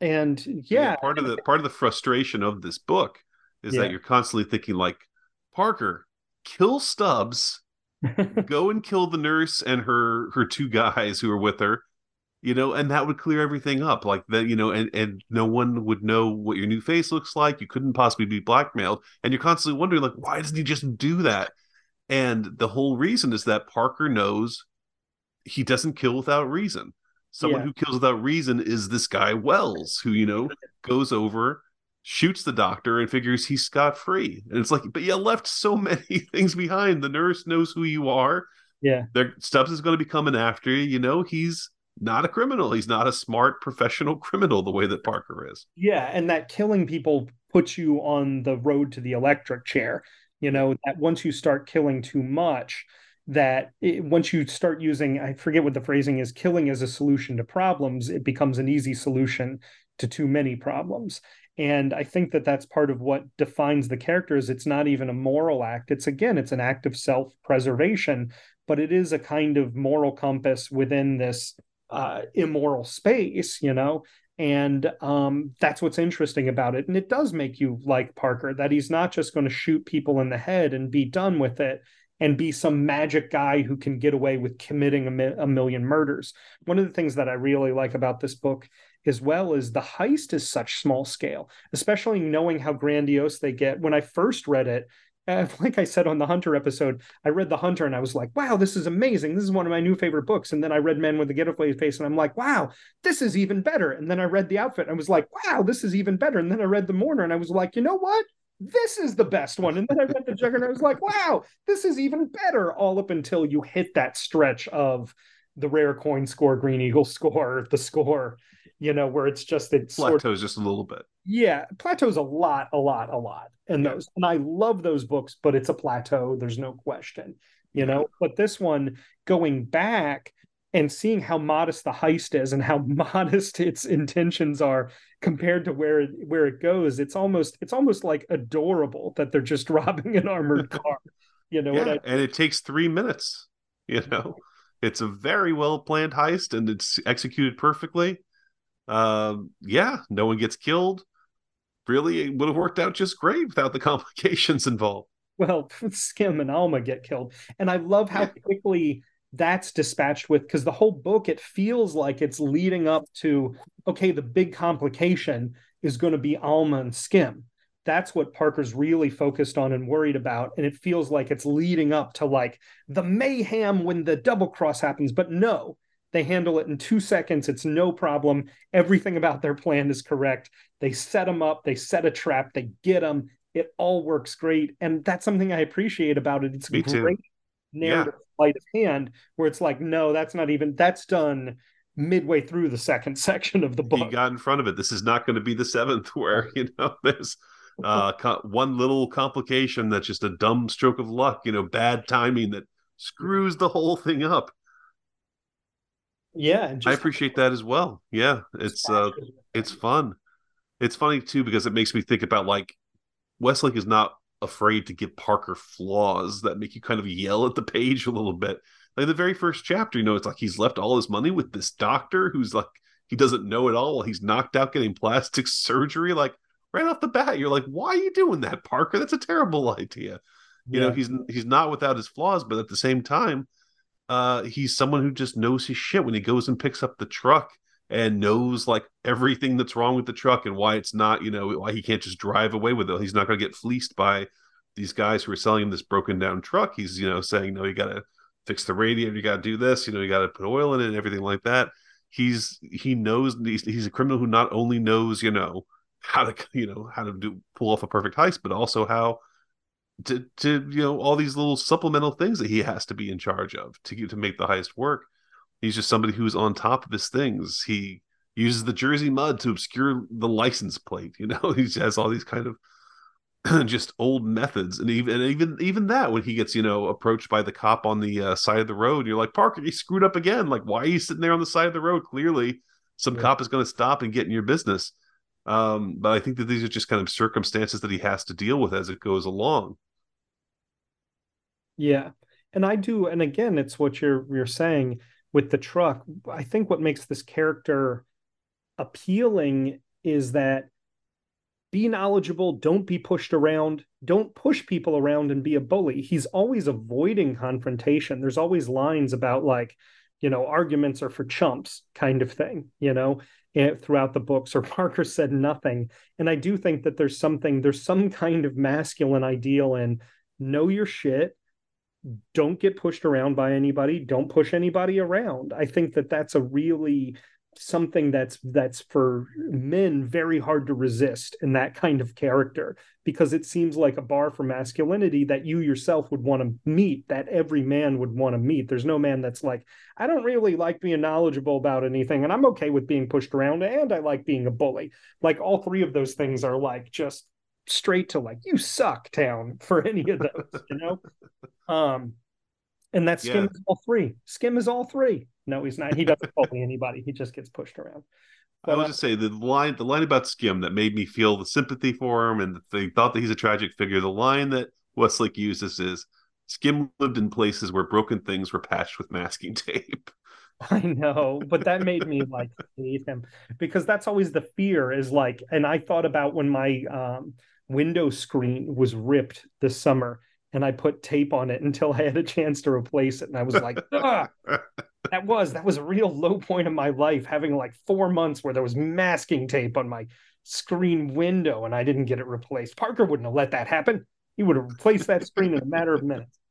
and yeah, yeah. part of the part of the frustration of this book is that you're constantly thinking like Parker, kill Stubbs, go and kill the nurse and her her two guys who are with her, you know, and that would clear everything up. Like that, you know, and and no one would know what your new face looks like. You couldn't possibly be blackmailed, and you're constantly wondering, like, why doesn't he just do that? And the whole reason is that Parker knows he doesn't kill without reason. Someone yeah. who kills without reason is this guy Wells, who you know goes over shoots the doctor and figures he's scot free. And it's like, but you left so many things behind. The nurse knows who you are. Yeah. Their Stubbs is going to be coming after you. You know, he's not a criminal. He's not a smart professional criminal the way that Parker is. Yeah. And that killing people puts you on the road to the electric chair. You know, that once you start killing too much, that it, once you start using, I forget what the phrasing is, killing as a solution to problems, it becomes an easy solution to too many problems. And I think that that's part of what defines the characters. It's not even a moral act. It's again, it's an act of self preservation, but it is a kind of moral compass within this uh, immoral space, you know? And um, that's what's interesting about it. And it does make you like Parker, that he's not just going to shoot people in the head and be done with it and be some magic guy who can get away with committing a, mi- a million murders. One of the things that I really like about this book as well as the heist is such small scale, especially knowing how grandiose they get. When I first read it, uh, like I said on the Hunter episode, I read The Hunter and I was like, wow, this is amazing. This is one of my new favorite books. And then I read Man with the Getaway Face and I'm like, wow, this is even better. And then I read The Outfit and I was like, wow, this is even better. And then I read The Mourner and I was like, you know what? This is the best one. And then I read The Jugger and I was like, wow, this is even better. All up until you hit that stretch of the rare coin score, Green Eagle score, the score you know, where it's just it's plateaus sort of, just a little bit. Yeah, plateaus a lot, a lot, a lot. And yeah. those, and I love those books, but it's a plateau. There's no question, you know. But this one, going back and seeing how modest the heist is and how modest its intentions are compared to where it, where it goes, it's almost it's almost like adorable that they're just robbing an armored car. You know, yeah, I, and it takes three minutes. You know, it's a very well planned heist and it's executed perfectly um, yeah, no one gets killed. Really, it would have worked out just great without the complications involved. Well, Skimm and Alma get killed, and I love how yeah. quickly that's dispatched with because the whole book it feels like it's leading up to okay, the big complication is going to be Alma and Skimm. That's what Parker's really focused on and worried about. And it feels like it's leading up to like the mayhem when the double cross happens. But no, they handle it in two seconds. It's no problem. Everything about their plan is correct. They set them up, they set a trap, they get them. It all works great. And that's something I appreciate about it. It's Me great too. narrative yeah. sleight of hand where it's like, no, that's not even, that's done midway through the second section of the book. He got in front of it. This is not going to be the seventh where, you know, there's uh, one little complication that's just a dumb stroke of luck, you know, bad timing that screws the whole thing up yeah i appreciate that as well. Yeah it's uh it's fun. It's funny too because it makes me think about like westlake is not afraid to give parker flaws that make you kind of yell at the page a little bit. Like the very first chapter you know it's like he's left all his money with this doctor who's like he doesn't know it all. He's knocked out getting plastic surgery like right off the bat you're like why are you doing that parker? That's a terrible idea. You yeah. know he's he's not without his flaws but at the same time uh, he's someone who just knows his shit when he goes and picks up the truck and knows like everything that's wrong with the truck and why it's not, you know, why he can't just drive away with it. He's not going to get fleeced by these guys who are selling him this broken down truck. He's, you know, saying, no, you got to fix the radiator, you got to do this, you know, you got to put oil in it and everything like that. He's, he knows he's, he's a criminal who not only knows, you know, how to, you know, how to do pull off a perfect heist, but also how to to you know all these little supplemental things that he has to be in charge of to get, to make the heist work. He's just somebody who's on top of his things. He uses the Jersey mud to obscure the license plate. You know, he has all these kind of just old methods, and even and even even that when he gets you know approached by the cop on the uh, side of the road, you're like Parker, he screwed up again. Like, why are you sitting there on the side of the road? Clearly, some yeah. cop is going to stop and get in your business. Um, but I think that these are just kind of circumstances that he has to deal with as it goes along. Yeah. And I do, and again, it's what you're you're saying with the truck. I think what makes this character appealing is that be knowledgeable, don't be pushed around, don't push people around and be a bully. He's always avoiding confrontation. There's always lines about like, you know, arguments are for chumps kind of thing, you know, eh, throughout the books or Parker said nothing. And I do think that there's something there's some kind of masculine ideal in know your shit, don't get pushed around by anybody don't push anybody around. I think that that's a really something that's that's for men very hard to resist in that kind of character because it seems like a bar for masculinity that you yourself would want to meet that every man would want to meet. There's no man that's like i don't really like being knowledgeable about anything and i'm okay with being pushed around and i like being a bully. Like all three of those things are like just straight to like you suck town for any of those you know um and that Skimm yeah. is all three Skimm is all three no, he's not. He doesn't bully anybody. He just gets pushed around. But, I would just say the line, the line about Skimm that made me feel the sympathy for him, and they thought that he's a tragic figure. The line that Westlake uses is, "Skimm lived in places where broken things were patched with masking tape." I know, but that made me like hate him because that's always the fear is like, and I thought about when my um, window screen was ripped this summer and I put tape on it until I had a chance to replace it. And I was like, that was that was a real low point in my life, having like four months where there was masking tape on my screen window and I didn't get it replaced. Parker wouldn't have let that happen. He would have replaced that screen in a matter of minutes.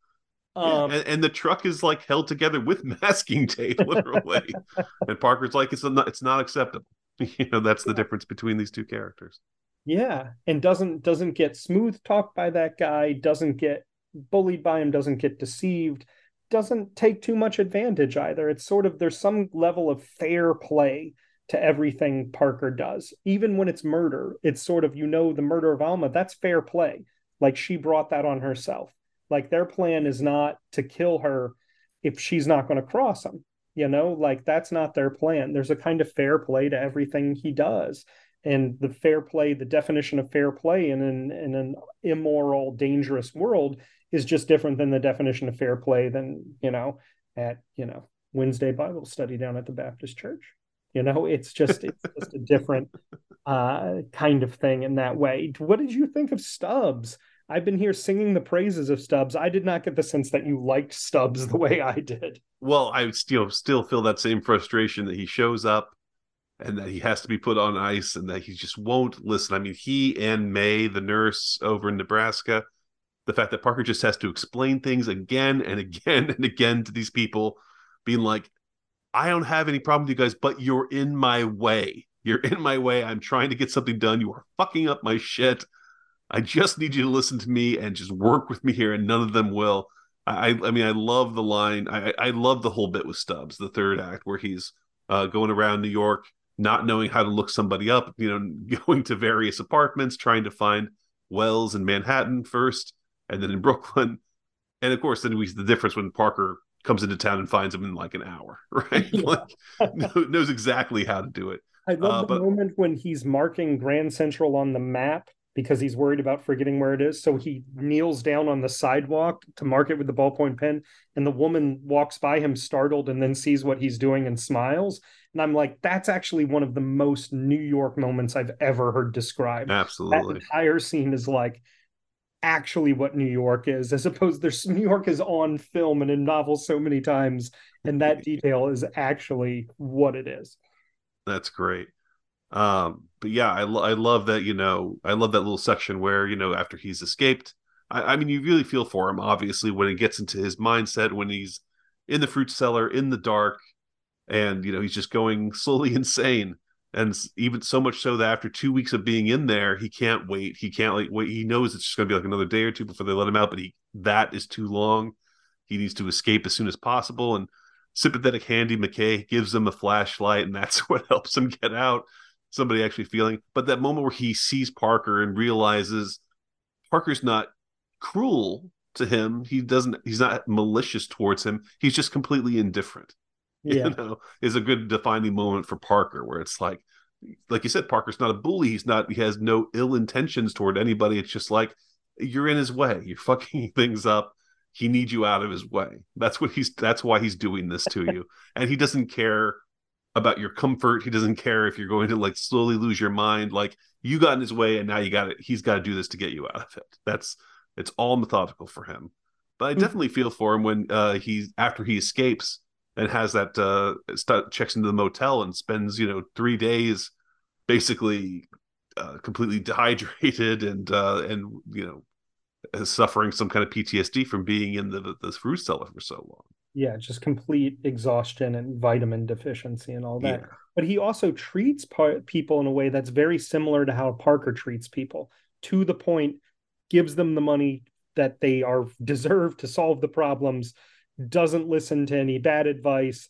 Um, and, and, the truck is like held together with masking tape, literally. and Parker's like, it's not, it's not acceptable. You know, that's the difference between these two characters. Yeah, and doesn't doesn't get smooth talked by that guy. Doesn't get bullied by him. Doesn't get deceived doesn't take too much advantage either. It's sort of there's some level of fair play to everything Parker does. Even when it's murder, it's sort of you know the murder of Alma, that's fair play. Like she brought that on herself. Like their plan is not to kill her if she's not going to cross him. You know, like that's not their plan. There's a kind of fair play to everything he does. And the fair play, the definition of fair play in an, in an immoral, dangerous world is just different than the definition of fair play than you know at you know Wednesday Bible study down at the Baptist Church. You know, it's just it's just a different uh, kind of thing in that way. What did you think of Stubbs? I've been here singing the praises of Stubbs. I did not get the sense that you liked Stubbs the way I did. Well, I still still feel that same frustration that he shows up and that he has to be put on ice and that he just won't listen. I mean, he and May, the nurse over in Nebraska, the fact that Parker just has to explain things again and again and again to these people, being like, I don't have any problem with you guys, but you're in my way. You're in my way. I'm trying to get something done. You are fucking up my shit. I just need you to listen to me and just work with me here, and none of them will. I, I mean, I love the line. I, I love the whole bit with Stubbs, the third act, where he's uh, going around New York, not knowing how to look somebody up. You know, going to various apartments, trying to find Wells in Manhattan first, and then in Brooklyn. And of course, then we see the difference when Parker comes into town and finds him in like an hour, right? like knows exactly how to do it. I love uh, the but... moment when he's marking Grand Central on the map because he's worried about forgetting where it is. So he kneels down on the sidewalk to mark it with the ballpoint pen, and the woman walks by him startled and then sees what he's doing and smiles. And I'm like, that's actually one of the most New York moments I've ever heard described. Absolutely. That entire scene is like actually what New York is, as opposed there's New York is on film and in novels so many times, and that detail is actually what it is. That's great. Um, but yeah, I, lo- I love that, you know, I love that little section where, you know, after he's escaped, I, I mean, you really feel for him, obviously, when he gets into his mindset, when he's in the fruit cellar in the dark, and, you know, he's just going slowly insane and even so much so that after two weeks of being in there, he can't wait. He can't like wait. He knows it's just going to be like another day or two before they let him out, but he that is too long. He needs to escape as soon as possible. And sympathetic Handy McKay gives him a flashlight, and that's what helps him get out. Somebody actually feeling, but that moment where he sees Parker and realizes Parker's not cruel to him. He doesn't. He's not malicious towards him. He's just completely indifferent yeah. you know, is a good defining moment for Parker, where it's like, like you said, Parker's not a bully. He's not. He has no ill intentions toward anybody. It's just like you're in his way. You're fucking things up. He needs you out of his way. That's what he's. That's why he's doing this to you, and he doesn't care about your comfort. He doesn't care if you're going to like slowly lose your mind. Like you got in his way, and now you got it. He's got to do this to get you out of it. That's it's all methodical for him. But I mm-hmm. definitely feel for him when uh, he's after he escapes and has that uh st- checks into the motel and spends you know three days basically uh, completely dehydrated and uh and you know suffering some kind of PTSD from being in the the fruit cellar for so long. Yeah, just complete exhaustion and vitamin deficiency and all that. Yeah. but he also treats par- people in a way that's very similar to how Parker treats people. To the point, gives them the money that they are deserve to solve the problems, doesn't listen to any bad advice,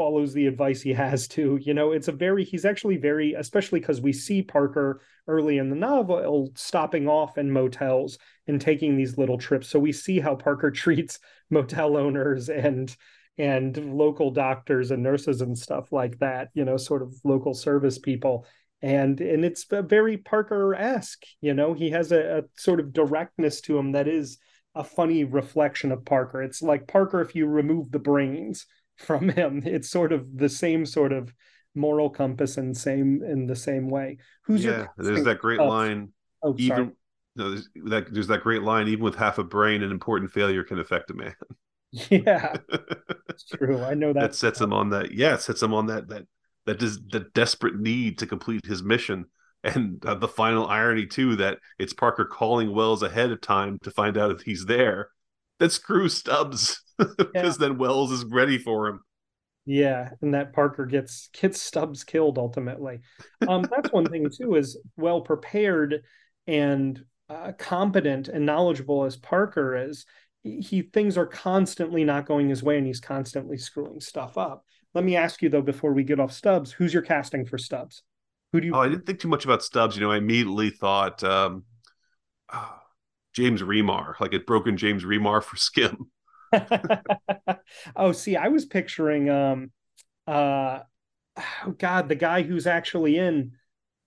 follows the advice he has to. You know, it's a very he's actually very, especially because we see Parker early in the novel stopping off in motels and taking these little trips. So we see how Parker treats motel owners and and local doctors and nurses and stuff like that, you know, sort of local service people. And and it's very Parker-esque, you know, he has a, a sort of directness to him that is a funny reflection of Parker. It's like Parker if you remove the brains from him. It's sort of the same sort of moral compass and same in the same way. Who's yeah? There's that great line. Oh, even sorry. No, there's that there's that great line. Even with half a brain, an important failure can affect a man. Yeah, it's true. I know that. that sets him on that. Yeah, sets him on that that that does the desperate need to complete his mission. And uh, the final irony too that it's Parker calling Wells ahead of time to find out if he's there. That screws Stubbs because yeah. then Wells is ready for him. Yeah, and that Parker gets gets Stubbs killed ultimately. Um, that's one thing too is well prepared and uh, competent and knowledgeable as Parker is. He things are constantly not going his way, and he's constantly screwing stuff up. Let me ask you though, before we get off Stubbs, who's your casting for Stubbs? Who do you? Oh, I didn't think too much about Stubbs. You know, I immediately thought um, uh, James Remar, like a broken James Remar for Skimm. oh, see, I was picturing um uh oh god, the guy who's actually in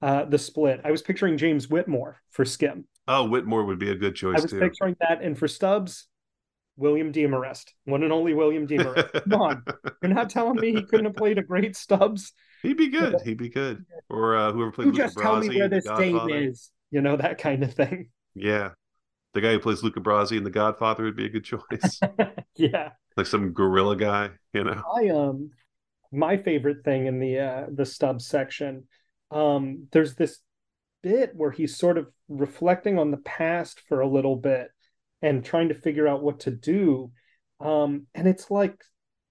uh the split. I was picturing James Whitmore for Skimm. Oh, Whitmore would be a good choice I was too. picturing that, and for Stubbs, William Demarest, one and only William Demarest. Come on, you're not telling me he couldn't have played a great Stubbs? He'd be good. He'd be good. Or uh, whoever played. You just tell me where this date is. You know that kind of thing. Yeah, the guy who plays Luca Brasi in The Godfather would be a good choice. yeah, like some gorilla guy, you know. I um, my favorite thing in the uh the stub section, um, there's this bit where he's sort of reflecting on the past for a little bit and trying to figure out what to do, um, and it's like.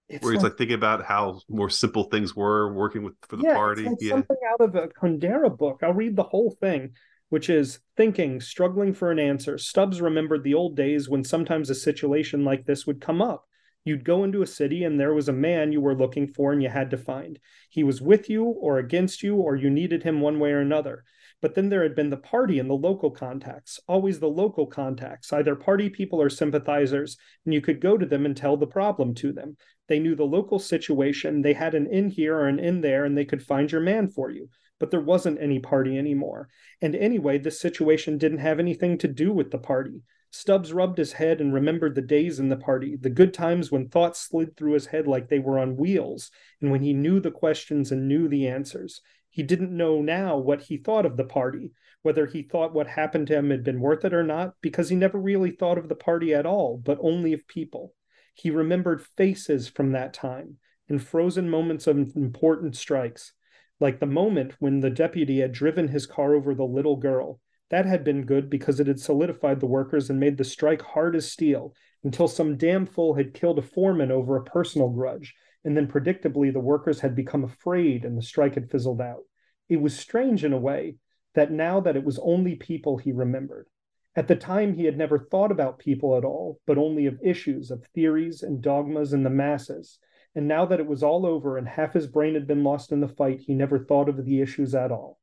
It's where he's like, like, thinking about how more simple things were working with for the yeah, party. Like yeah, something out of a Kundera book. I'll read the whole thing which is thinking, struggling for an answer. Stubbs remembered the old days when sometimes a situation like this would come up. You'd go into a city and there was a man you were looking for and you had to find. He was with you or against you, or you needed him one way or another. But then there had been the party and the local contacts, always the local contacts, either party people or sympathizers, and you could go to them and tell the problem to them. They knew the local situation, they had an in here or an in there, and they could find your man for you but there wasn't any party anymore. And anyway, this situation didn't have anything to do with the party. Stubbs rubbed his head and remembered the days in the party, the good times when thoughts slid through his head like they were on wheels, and when he knew the questions and knew the answers. He didn't know now what he thought of the party, whether he thought what happened to him had been worth it or not, because he never really thought of the party at all, but only of people. He remembered faces from that time and frozen moments of important strikes like the moment when the deputy had driven his car over the little girl. That had been good because it had solidified the workers and made the strike hard as steel until some damn fool had killed a foreman over a personal grudge, and then predictably the workers had become afraid and the strike had fizzled out. It was strange in a way that now that it was only people he remembered. At the time, he had never thought about people at all, but only of issues, of theories and dogmas and the masses. And now that it was all over and half his brain had been lost in the fight, he never thought of the issues at all.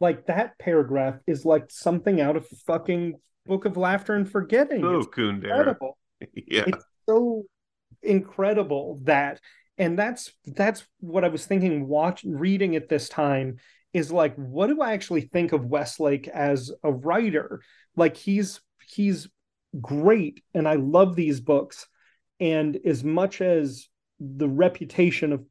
Like that paragraph is like something out of fucking Book of Laughter and Forgetting. Oh, it's incredible. yeah. It's so incredible that and that's that's what I was thinking watch reading at this time is like what do I actually think of Westlake as a writer? Like he's he's great and I love these books and as much as the reputation of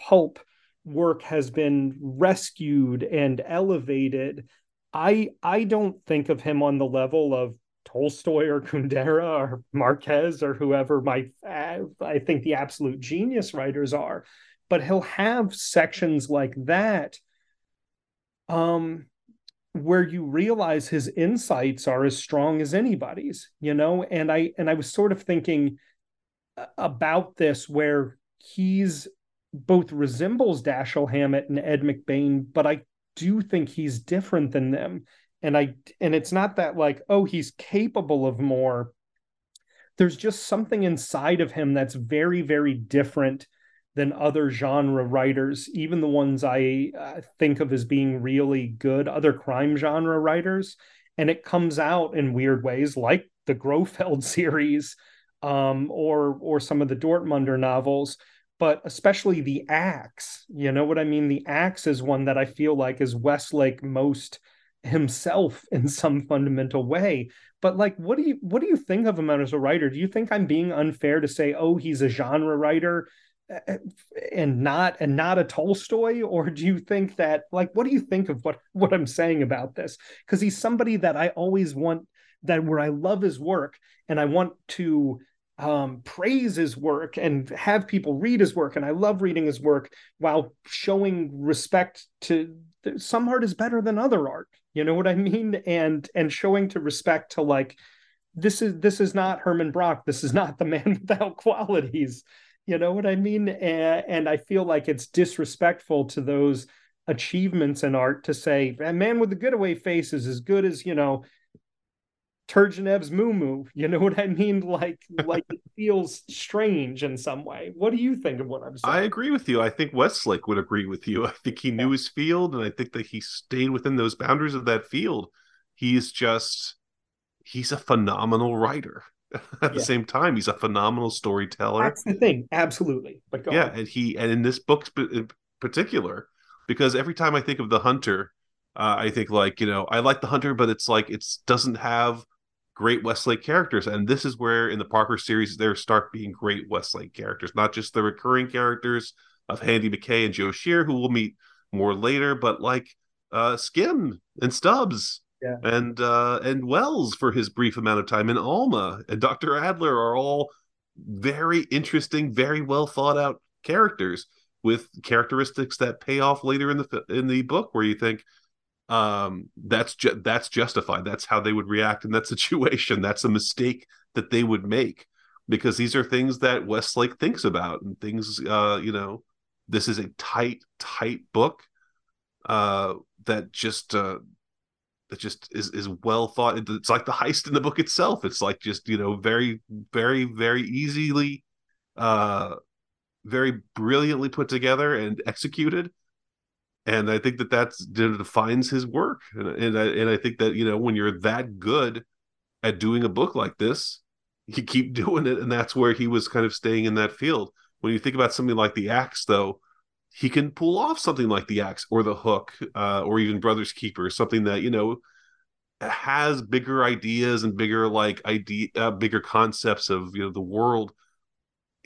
pulp work has been rescued and elevated, I I don't think of him on the level of Tolstoy or Kundera or Marquez or whoever my I think the absolute genius writers are, but he'll have sections like that um where you realize his insights are as strong as anybody's, you know, and I and I was sort of thinking about this where he's both resembles Dashiell Hammett and Ed McBain, but I do think he's different than them. And I and it's not that like, oh, he's capable of more. There's just something inside of him that's very, very different than other genre writers, even the ones I uh, think of as being really good, other crime genre writers. And it comes out in weird ways, like the Grofield series, um, or or some of the Dortmunder novels, but especially the Axe. You know what I mean? The Axe is one that I feel like is Westlake most himself in some fundamental way. But like, what do you what do you think of him as a writer? Do you think I'm being unfair to say, oh, he's a genre writer? and not and not a Tolstoy or do you think that like what do you think of what what I'm saying about this because he's somebody that I always want that where I love his work and I want to um, praise his work and have people read his work. And I love reading his work while showing respect to some art is better than other art. You know what I mean? And and showing to respect to like this is this is not Hermann Broch. This is not the man without qualities. You know what I mean? And, and I feel like it's disrespectful to those achievements in art to say a man with a good getaway face is as good as, you know, Turgenev's Mumu. You know what I mean? Like, like it feels strange in some way. What do you think of what I'm saying? I agree with you. I think Westlake would agree with you. I think he knew his field, and I think that he stayed within those boundaries of that field. He's just, he's a phenomenal writer. at the same time he's a phenomenal storyteller that's the thing absolutely but yeah on. and he and in this book in particular because every time i think of the hunter uh, i think like you know i like the hunter but it's like it doesn't have great westlake characters and this is where in the parker series there start being great westlake characters not just the recurring characters of handy mckay and joe shear who we'll meet more later but like uh Skimm and stubbs yeah. and uh, and Wells for his brief amount of time, and Alma and Doctor Adler are all very interesting, very well thought out characters with characteristics that pay off later in the in the book, where you think um, that's ju- that's justified. That's how they would react in that situation. That's a mistake that they would make because these are things that Westlake thinks about and things. Uh, you know, this is a tight, tight book uh, that just uh, that just is is well thought. It's like the heist in the book itself. It's like just you know very very very easily, uh, very brilliantly put together and executed. And I think that that's that defines his work. And and I, and I think that you know when you're that good at doing a book like this, you keep doing it, and that's where he was kind of staying in that field. When you think about something like the Axe, though, he can pull off something like the axe or the hook uh, or even brothers keeper something that you know has bigger ideas and bigger like idea uh, bigger concepts of you know the world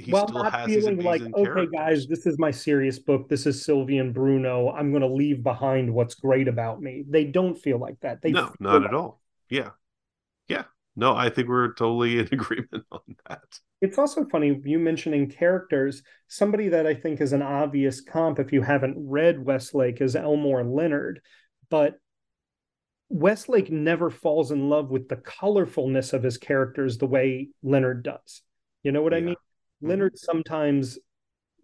he well, still not has feeling like okay characters. guys this is my serious book this is sylvie and bruno i'm going to leave behind what's great about me they don't feel like that they no not at all yeah yeah no i think we're totally in agreement on that it's also funny you mentioning characters. Somebody that I think is an obvious comp if you haven't read Westlake is Elmore Leonard, but Westlake never falls in love with the colorfulness of his characters the way Leonard does. You know what yeah. I mean? Mm-hmm. Leonard sometimes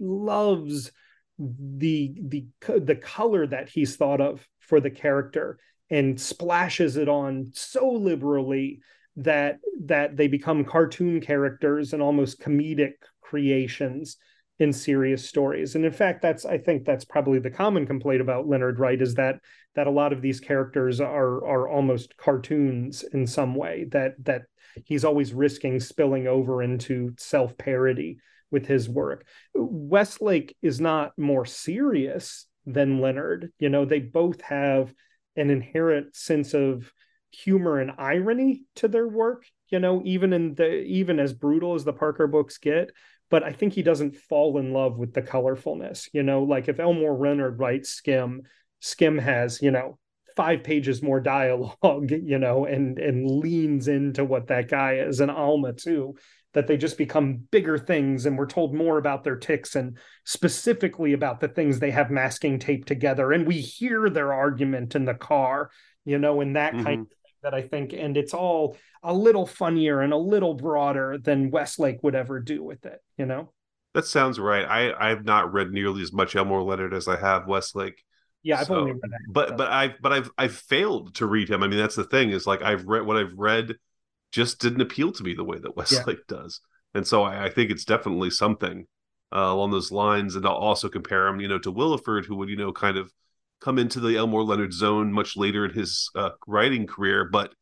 loves the the the color that he's thought of for the character and splashes it on so liberally that that they become cartoon characters and almost comedic creations in serious stories and in fact that's i think that's probably the common complaint about leonard wright is that that a lot of these characters are are almost cartoons in some way that that he's always risking spilling over into self-parody with his work. Westlake is not more serious than leonard. You know they both have an inherent sense of humor and irony to their work you know even in the even as brutal as the parker books get but i think he doesn't fall in love with the colorfulness you know like if elmore leonard writes Skimm Skimm has you know five pages more dialogue you know and and leans into what that guy is and alma too that they just become bigger things and we're told more about their ticks and specifically about the things they have masking tape together and we hear their argument in the car you know and that mm-hmm. kind of that I think, and it's all a little funnier and a little broader than Westlake would ever do with it, you know? That sounds right. I I've not read nearly as much Elmore Leonard as I have Westlake. Yeah, I've so, only read that. But but I've but I've I've failed to read him. I mean, that's the thing is like I've read what I've read just didn't appeal to me the way that Westlake yeah. does, and so I, I, think it's definitely something uh, along those lines. And I'll also compare him, you know, to Willeford, who would you know kind of come into the Elmore Leonard zone much later in his uh, writing career, but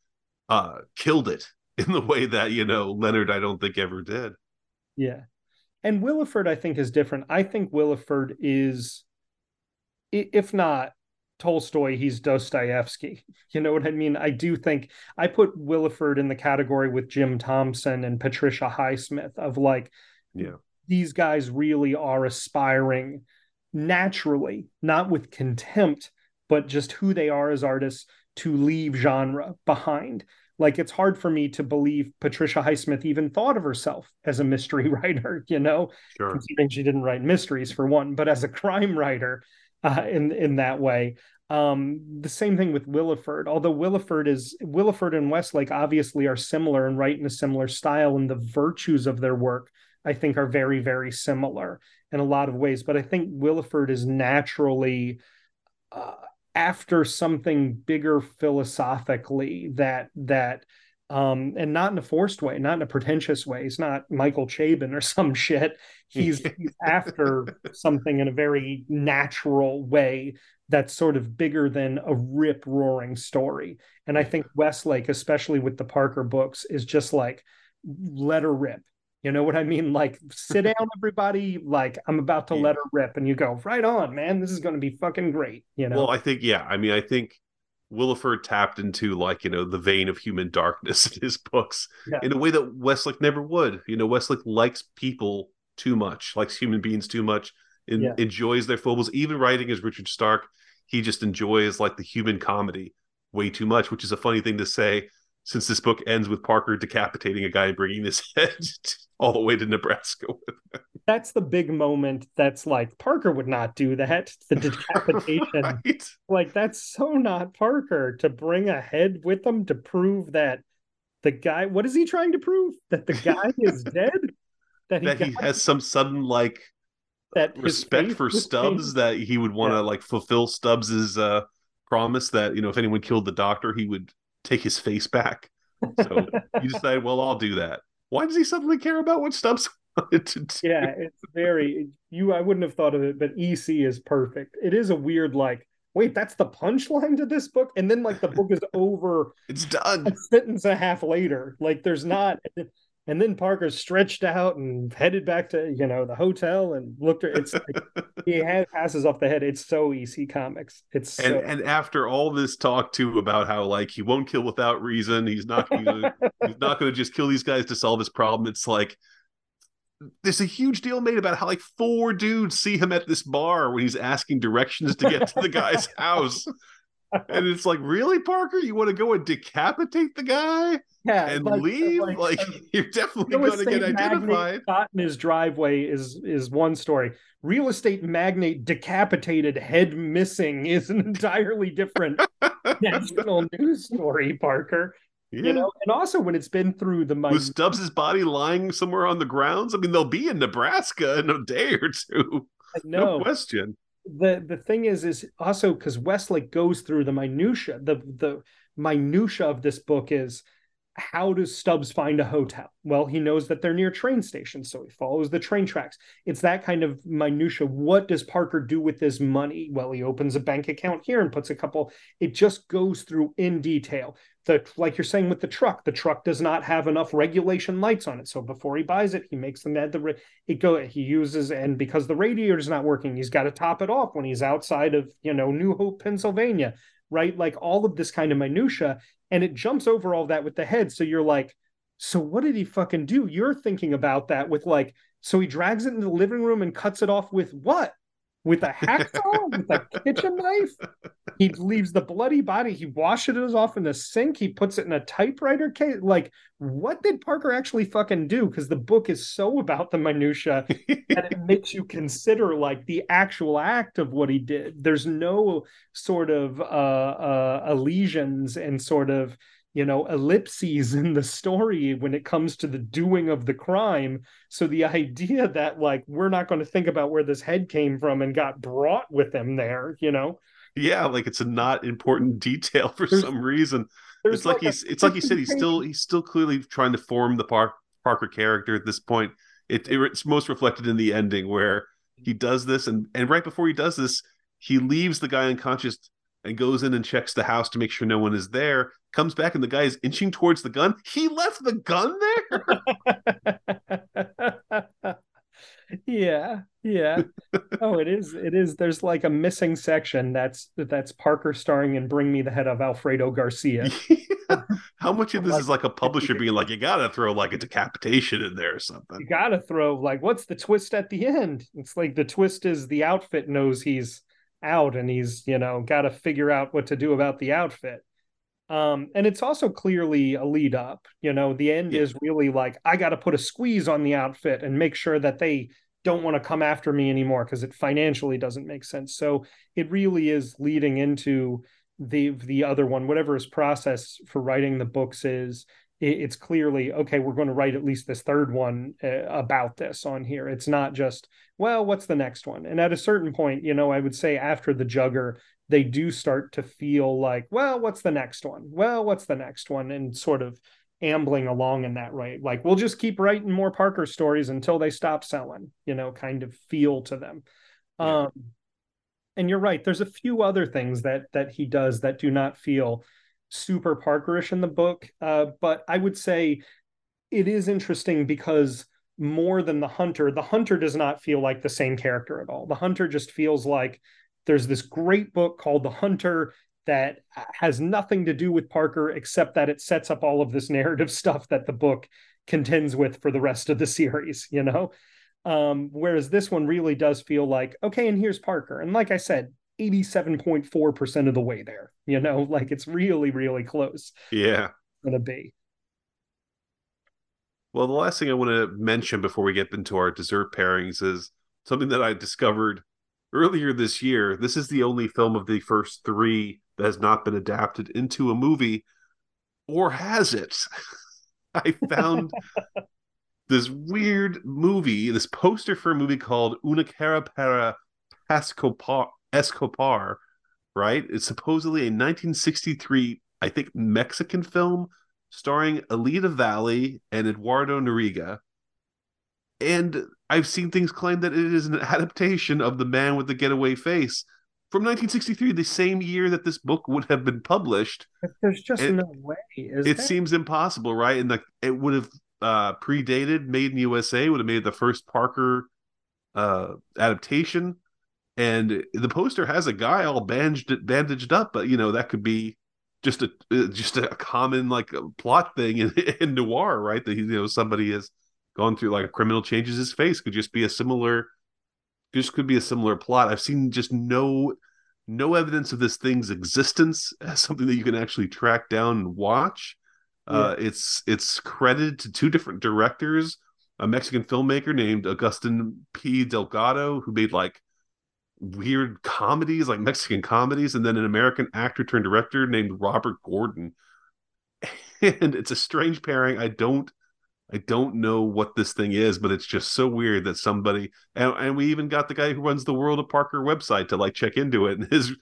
uh, killed it in the way that you know Leonard I don't think ever did. Yeah, and Willeford I think is different. I think Willeford is, if not Tolstoy, he's Dostoevsky. You know what I mean? I do think I put Willeford in the category with Jim Thompson and Patricia Highsmith of like, yeah, these guys really are aspiring naturally, not with contempt, but just who they are as artists to leave genre behind. Like it's hard for me to believe Patricia Highsmith even thought of herself as a mystery writer, you know, sure. considering she didn't write mysteries for one, but as a crime writer uh, in in that way. Um, the same thing with Willeford, although Willeford is Willeford and Westlake obviously are similar and write in a similar style, and the virtues of their work I think are very very similar in a lot of ways. But I think Willeford is naturally uh, after something bigger philosophically that that um and not in a forced way not in a pretentious way he's not michael chabon or some shit he's, he's after something in a very natural way that's sort of bigger than a rip roaring story and i think westlake especially with the parker books is just like let her rip you know what I mean? Like, sit down, everybody. Like, I'm about to yeah. let her rip. And you go, right on, man. This is going to be fucking great. You know? Well, I think, yeah. I mean, I think Willeford tapped into, like, you know, the vein of human darkness in his books yeah. in a way that Westlake never would. You know, Westlake likes people too much, likes human beings too much, and yeah. enjoys their foibles. Even writing as Richard Stark, he just enjoys, like, the human comedy way too much, which is a funny thing to say since this book ends with Parker decapitating a guy and bringing his head all the way to Nebraska with him. That's the big moment that's like Parker would not do that. The decapitation. right? Like that's so not Parker to bring a head with him to prove that the guy what is he trying to prove? That the guy is dead? That he, that he has some sudden like that respect for Stubbs that he would want to yeah. like fulfill Stubbs's uh promise that you know if anyone killed the doctor he would take his face back. So you decide, well, I'll do that. Why does he suddenly care about what Stubbs wanted to do? Yeah, it's very you. I wouldn't have thought of it, but EC is perfect. It is a weird like. Wait, that's the punchline to this book, and then like the book is over. it's done. A sentence and a half later, like there's not and then Parker stretched out and headed back to you know the hotel and looked at it's like, he had passes off the head. It's so EC Comics. It's so... and and after all this talk too about how like he won't kill without reason. He's not gonna, he's not going to just kill these guys to solve his problem. It's like there's a huge deal made about how like four dudes see him at this bar when he's asking directions to get to the guy's house and it's like, really, Parker? You want to go and decapitate the guy? Yeah, and like, leave? Like, like you're definitely going to get identified. In his driveway is is one story. Real estate magnate decapitated, head missing is an entirely different national news story, Parker. Yeah. You know, and also when it's been through the money. Was Stubbs' body lying somewhere on the grounds? I mean, they'll be in Nebraska in a day or two. No question the the thing is is also because Westlake goes through the minutia. The the minutia of this book is how does Stubbs find a hotel? Well, he knows that they're near train stations, so he follows the train tracks. It's that kind of minutia. What does Parker do with this money? Well, he opens a bank account here and puts a couple. It just goes through in detail. The like you're saying with the truck, the truck does not have enough regulation lights on it, so before he buys it, he makes them add the it go. He uses and because the radiator is not working, he's got to top it off when he's outside of you know New Hope, Pennsylvania right? Like all of this kind of minutia, and it jumps over all that with the head. So you're like, so what did he fucking do? You're thinking about that with like, so he drags it into the living room and cuts it off with what? With a hacksaw, with a kitchen knife. He leaves the bloody body. He washes it off in the sink. He puts it in a typewriter case. Like, what did Parker actually fucking do? Because the book is so about the minutia that it makes you consider like the actual act of what he did. There's no sort of uh, uh, elisions and sort of you know ellipses in the story when it comes to the doing of the crime. So the idea that like we're not going to think about where this head came from and got brought with him there you know? Yeah like it's a not important detail for there's, some reason. it's like, like he's it's like he said he's still he's still clearly trying to form the Par- parker character at this point. It, it, it's most reflected in the ending where he does this and and right before he does this he leaves the guy unconscious and goes in and checks the house to make sure no one is there comes back and the guy is inching towards the gun. He left the gun there? Yeah yeah. Oh it is it is. There's like a missing section that's that's parker starring in bring me the head of alfredo garcia. Yeah. how much of this like, is like a publisher being like you gotta throw like a decapitation in there or something. You gotta throw like what's the twist at the end? It's like the twist is the outfit knows he's out and he's you know got to figure out what to do about the outfit um and it's also clearly a lead up you know the end yeah. is really like i got to put a squeeze on the outfit and make sure that they don't want to come after me anymore because it financially doesn't make sense so it really is leading into the the other one whatever his process for writing the books is it's clearly okay we're going to write at least this third one uh, about this on here. It's not just well what's the next one? And at a certain point you know i would say after the jugger they do start to feel like well what's the next one? Well what's the next one? And sort of ambling along in that right like we'll just keep writing more parker stories until they stop selling you know kind of feel to them. Yeah. um and you're right. There's a few other things that that he does that do not feel super Parkerish in the book, uh, but I would say it is interesting because more than the hunter, the hunter does not feel like the same character at all. The hunter just feels like there's this great book called The Hunter that has nothing to do with Parker except that it sets up all of this narrative stuff that the book contends with for the rest of the series, you know? Um, whereas this one really does feel like, okay, and here's Parker. And like I said, 87.4% of the way there. You know, like it's really, really close. Yeah. Gonna be. Well, the last thing I want to mention before we get into our dessert pairings is something that I discovered earlier this year. This is the only film of the first three that has not been adapted into a movie, or has it? I found this weird movie, this poster for a movie called Una Cara para Pascopar, Escopar, right? It's supposedly a 1963, I think, Mexican film starring Alida Valli and Eduardo Noriega. And I've seen things claim that it is an adaptation of The Man with the Getaway Face from 1963, the same year that this book would have been published. There's just and no way. it there? seems impossible, right? And the, it would have uh, predated Made in USA, would have made the first Parker uh, adaptation and the poster has a guy all bandaged bandaged up, but you know that could be just a uh, just a common like plot thing in, in noir, right? That you know somebody has gone through like a criminal changes his face could just be a similar, just could be a similar plot. I've seen just no no evidence of this thing's existence as something that you can actually track down and watch. Yeah. Uh, it's it's credited to two different directors, a Mexican filmmaker named augustin P. Delgado, who made like weird comedies, like Mexican comedies, and then an American actor turned director named Robert Gordon. And it's a strange pairing. I don't I don't know what this thing is, but it's just so weird that somebody and, and we even got the guy who runs the World of Parker website to like check into it. And his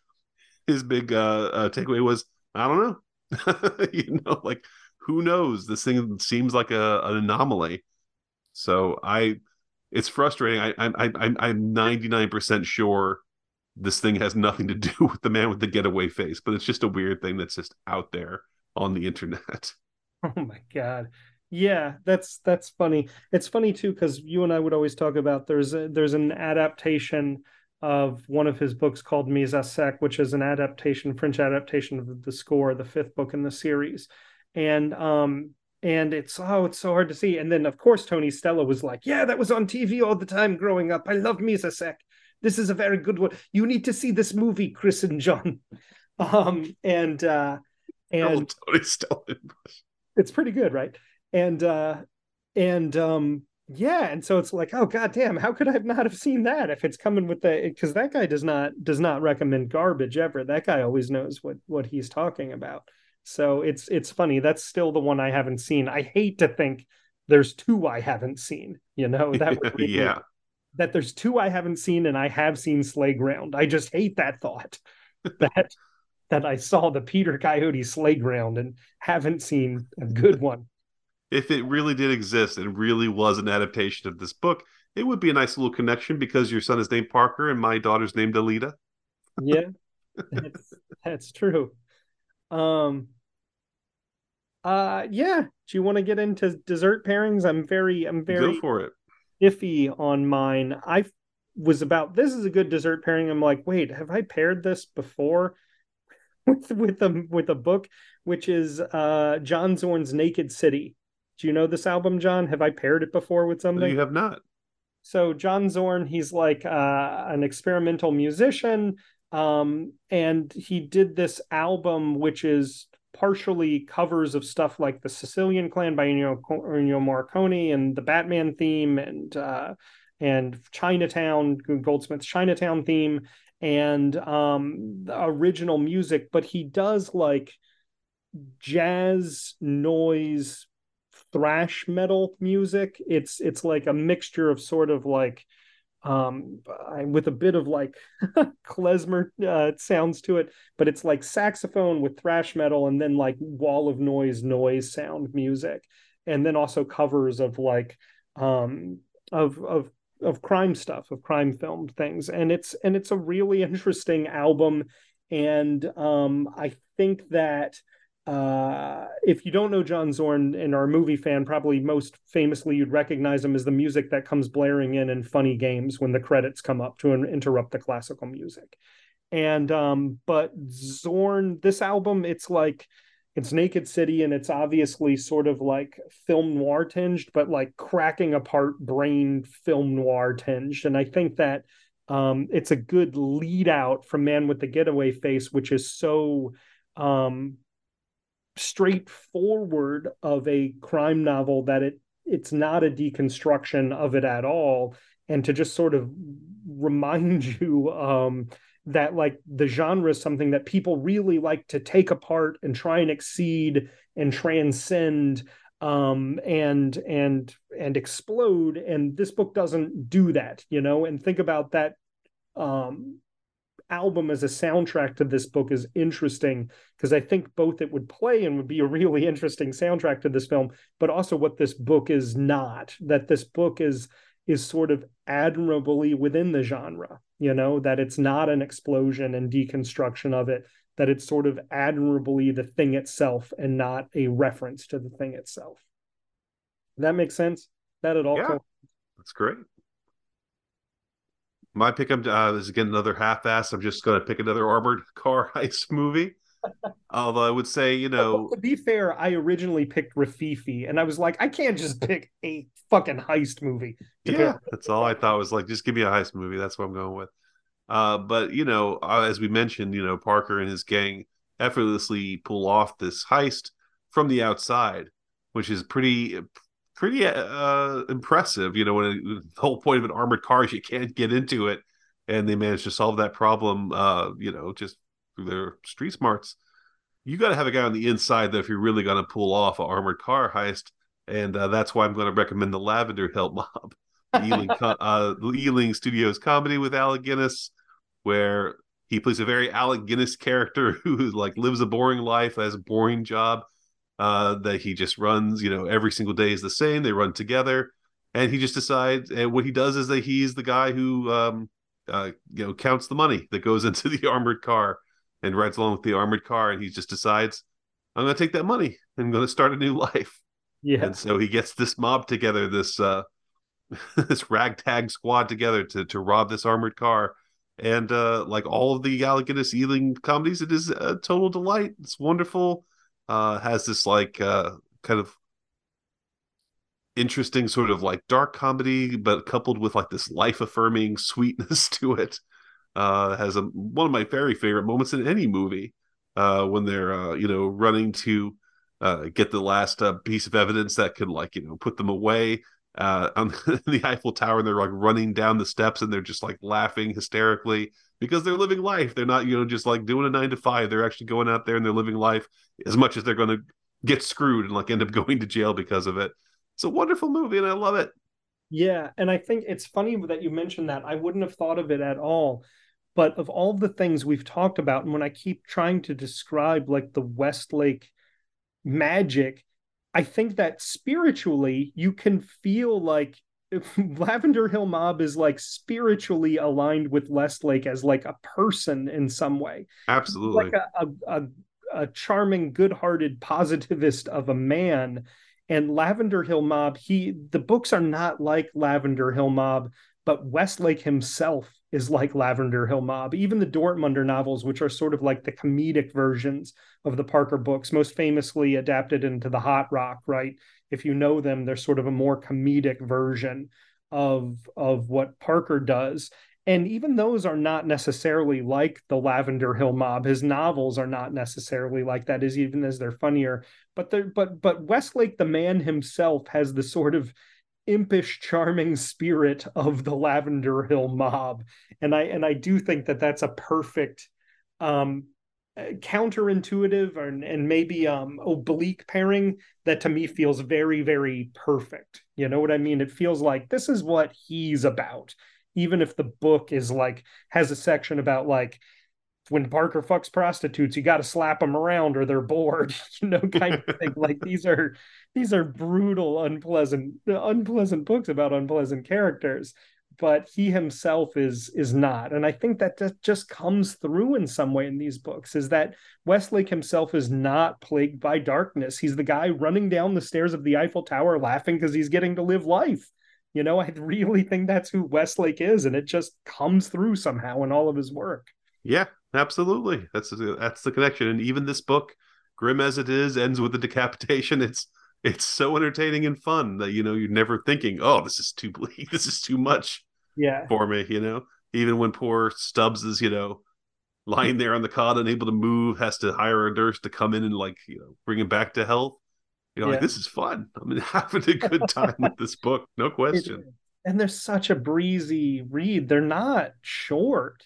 his big uh, uh takeaway was, I don't know. you know, like who knows? This thing seems like a an anomaly. So I it's frustrating. I, I, I, I'm 99% sure this thing has nothing to do with the man with the getaway face, but it's just a weird thing that's just out there on the internet. Oh my god. Yeah, that's that's funny. It's funny too because you and I would always talk about there's a, there's an adaptation of one of his books called Mise à sac, which is an adaptation, French adaptation of the score, the fifth book in the series. And um, and it's oh it's so hard to see. And then of course tony stella was like yeah that was on tv all the time growing up. I love Mise à sac. This is a very good one. You need to see this movie chris and john. Um and uh and oh, tony stella. it's pretty good right? And uh and um yeah and so it's like oh god damn how could i not have seen that if it's coming with the because that guy does not does not recommend garbage ever. That guy always knows what what he's talking about So it's it's funny. That's still the one I haven't seen. I hate to think there's two I haven't seen. You know that would really, yeah. That there's two I haven't seen, and I have seen Slay Ground. I just hate that thought that that I saw the Peter Coyote Slay Ground and haven't seen a good one. If it really did exist and really was an adaptation of this book, it would be a nice little connection because your son is named Parker and my daughter's named Alida. yeah, that's, that's true. Um, uh, yeah. Do you want to get into dessert pairings? I'm very, I'm very go for it. Iffy on mine. I was about this is a good dessert pairing. I'm like, wait, have I paired this before with with a with a book, which is uh John Zorn's Naked City. Do you know this album, John? Have I paired it before with something? You have not. So John Zorn, he's like uh, an experimental musician, um, and he did this album, which is partially covers of stuff like the Sicilian Clan by Ennio, Morricone and the Batman theme and uh, and Chinatown Goldsmith's Chinatown theme and um, original music, but he does like jazz noise thrash metal music. It's it's like a mixture of sort of like um with a bit of like klezmer uh, sounds to it but it's like saxophone with thrash metal and then like wall of noise noise sound music. And then also covers of like um of of of crime stuff of crime filmed things. And it's and it's a really interesting album. And um i think that uh, if you don't know John Zorn and are a movie fan, probably most famously you'd recognize him as the music that comes blaring in in funny games when the credits come up to interrupt the classical music. And um, but Zorn, this album, it's like it's Naked City, and it's obviously sort of like film noir tinged, but like cracking apart brain film noir tinged. And I think that um, it's a good lead out from Man with the Getaway Face, which is so um straightforward of a crime novel that it it's not a deconstruction of it at all. And to just sort of remind you um, that like the genre is something that people really like to take apart and try and exceed and transcend um, and and and explode. And this book doesn't do that you know? And think about that um, album as a soundtrack to this book is interesting because I think both it would play and would be a really interesting soundtrack to this film, but also what this book is not. That this book is is sort of admirably within the genre, you know, that it's not an explosion and deconstruction of it, that it's sort of admirably the thing itself and not a reference to the thing itself. That makes sense? That at all? Yeah, that's great my pickup uh, is again another half-ass. I'm just going to pick another armored car heist movie. Although I would say, you know, to be fair, I originally picked Rififi, and I was like, I can't just pick a fucking heist movie. Yeah, that's all I thought was like, just give me a heist movie. That's what I'm going with. Uh, but you know, uh, as we mentioned, you know, Parker and his gang effortlessly pull off this heist from the outside, which is pretty pretty uh, impressive. You know, when it, the whole point of an armored car is you can't get into it, and they managed to solve that problem. Uh, you know, just through their street smarts. You got to have a guy on the inside though if you're really going to pull off an armored car heist, and uh, that's why I'm going to recommend the Lavender Hill Mob, the Ealing, uh, Ealing Studios comedy with Alec Guinness, where he plays a very Alec Guinness character who like lives a boring life, has a boring job, uh, that he just runs. You know, every single day is the same. They run together, and he just decides. And what he does is that he's the guy who, um, uh, you know, counts the money that goes into the armored car and rides along with the armored car. And he just decides, I'm going to take that money and I'm going to start a new life. Yeah. And so he gets this mob together, this uh, this ragtag squad together to to rob this armored car. And uh, like all of the Guinness Ealing comedies, it is a total delight. It's wonderful uh, has this like uh, kind of interesting sort of like dark comedy, but coupled with like this life affirming sweetness to it. Uh, has a one of my very favorite moments in any movie uh, when they're uh, you know running to uh, get the last uh, piece of evidence that could like you know put them away, uh, on the Eiffel Tower, and they're like running down the steps, and they're just like laughing hysterically because they're living life. They're not, you know, just like doing a nine to five. They're actually going out there and they're living life as much as they're going to get screwed and like end up going to jail because of it. It's a wonderful movie, and I love it. Yeah, and I think it's funny that you mentioned that. I wouldn't have thought of it at all. But of all the things we've talked about, and when I keep trying to describe like the Westlake magic, I think that spiritually you can feel like Lavender Hill Mob is like spiritually aligned with Westlake as like a person in some way. Absolutely. Like a, a, a, a charming, good-hearted positivist of a man and Lavender Hill Mob, he the books are not like Lavender Hill Mob, but Westlake himself is like Lavender Hill Mob. Even the Dortmunder novels, which are sort of like the comedic versions of the Parker books, most famously adapted into the Hot Rock, right? If you know them, they're sort of a more comedic version of of what Parker does. And even those are not necessarily like the Lavender Hill Mob. His novels are not necessarily like that, as even as they're funnier. But they're but but Westlake, the man himself, has the sort of impish, charming spirit of the Lavender Hill Mob, and I and I do think that that's a perfect, um, counterintuitive and and maybe um oblique pairing that to me feels very very perfect. You know what I mean? It feels like this is what he's about even if the book is like has a section about like when Parker fucks prostitutes, you got to slap them around or they're bored, you know, kind of thing. like these are these are brutal, unpleasant, unpleasant books about unpleasant characters. But he himself is is not, and I think that that just comes through in some way in these books. Is that Westlake himself is not plagued by darkness. He's the guy running down the stairs of the Eiffel Tower laughing because he's getting to live life you know, I really think that's who Westlake is, and it just comes through somehow in all of his work. Yeah, absolutely. That's that's the connection. And even this book, grim as it is, ends with the decapitation. It's it's so entertaining and fun that you know you're never thinking, oh, this is too bleak. This is too much. Yeah. For me, you know, even when poor Stubbs is, you know, lying there on the cot, unable to move, has to hire a nurse to come in and like, you know, bring him back to health. You know, yeah. like, this is fun. I'm mean, having a good time with this book, no question. It, and they're such a breezy read. They're not short.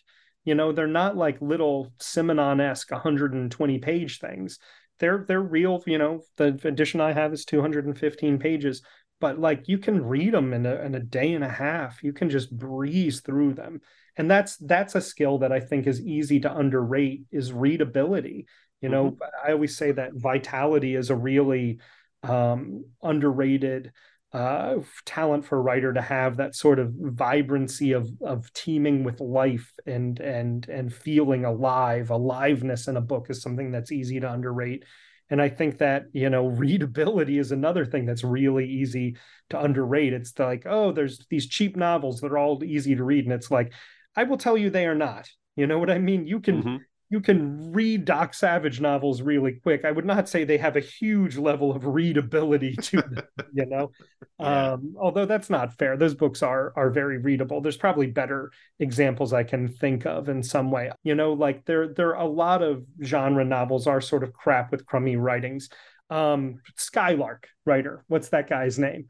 You know, they're not like little Simenon-esque 120 page things. They're they're real, you know, the edition I have is 215 pages, but like you can read them in a in a day and a half. You can just breeze through them. And that's that's a skill that I think is easy to underrate is readability. You know, mm-hmm. I always say that vitality is a really um, underrated uh, talent for a writer to have that sort of vibrancy of of teeming with life and and and feeling alive. Aliveness in a book is something that's easy to underrate. And I think that, you know, readability is another thing that's really easy to underrate. It's like, oh, there's these cheap novels that are all easy to read. And it's like, I will tell you they are not. You know what I mean? You can mm-hmm you can read Doc Savage novels really quick. I would not say they have a huge level of readability to them, you know. Yeah. Um, although that's not fair. Those books are are very readable. There's probably better examples I can think of in some way. You know, like there there are a lot of genre novels are sort of crap with crummy writings. Um, Skylark writer, what's that guy's name?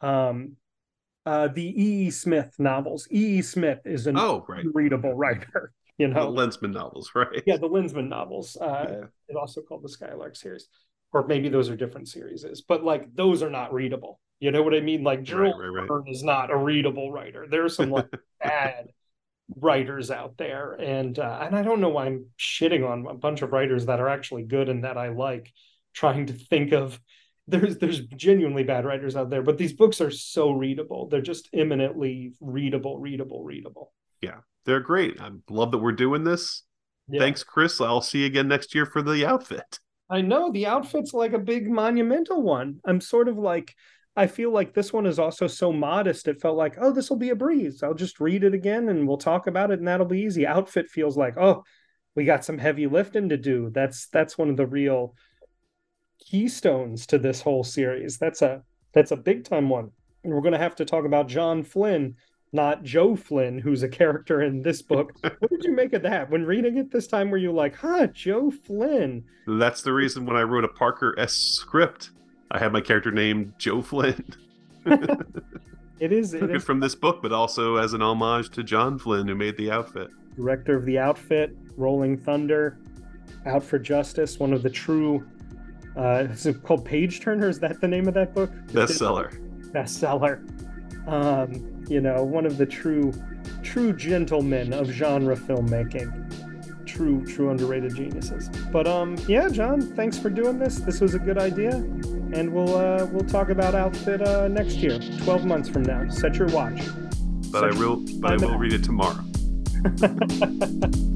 Um, uh, the E. E. Smith novels. E. E. Smith is an oh, right. readable writer you know the Lensman novels, right? Yeah, the Lensman novels. Uh, yeah. It also called the Skylark series, or maybe those are different series. But like those are not readable. You know what I mean? Like Gerald right, right, right. is not a readable writer. There's some like bad writers out there, and uh, and I don't know why I'm shitting on a bunch of writers that are actually good and that I like. Trying to think of there's there's genuinely bad writers out there, but these books are so readable. They're just eminently readable, readable, readable. Yeah, they're great. I love that we're doing this. Yeah. Thanks, Chris. I'll see you again next year for the outfit. I know the outfit's like a big monumental one. I'm sort of like, I feel like this one is also so modest. It felt like, oh, this will be a breeze. I'll just read it again and we'll talk about it and that'll be easy. Outfit feels like, oh, we got some heavy lifting to do. That's that's one of the real keystones to this whole series. That's a that's a big time one. And we're gonna have to talk about John Flynn not Joe Flynn, who's a character in this book. what did you make of that? When reading it this time, were you like, huh, Joe Flynn? That's the reason when I wrote a Parker S script, I had my character named Joe Flynn. it is. Took It it is from this book, but also as an homage to John Flynn, who made the outfit. director of the outfit, Rolling Thunder, Out for Justice, one of the true. Uh, is it called Page Turner? Is that the name of that book? Bestseller. bestseller. Um, you know, one of the true, true gentlemen of genre filmmaking. True, true underrated geniuses. But um, yeah, John, thanks for doing this. This was a good idea, and we'll uh, we'll talk about outfit uh, next year, twelve months from now. Set your watch. But I will but I will out. read it tomorrow.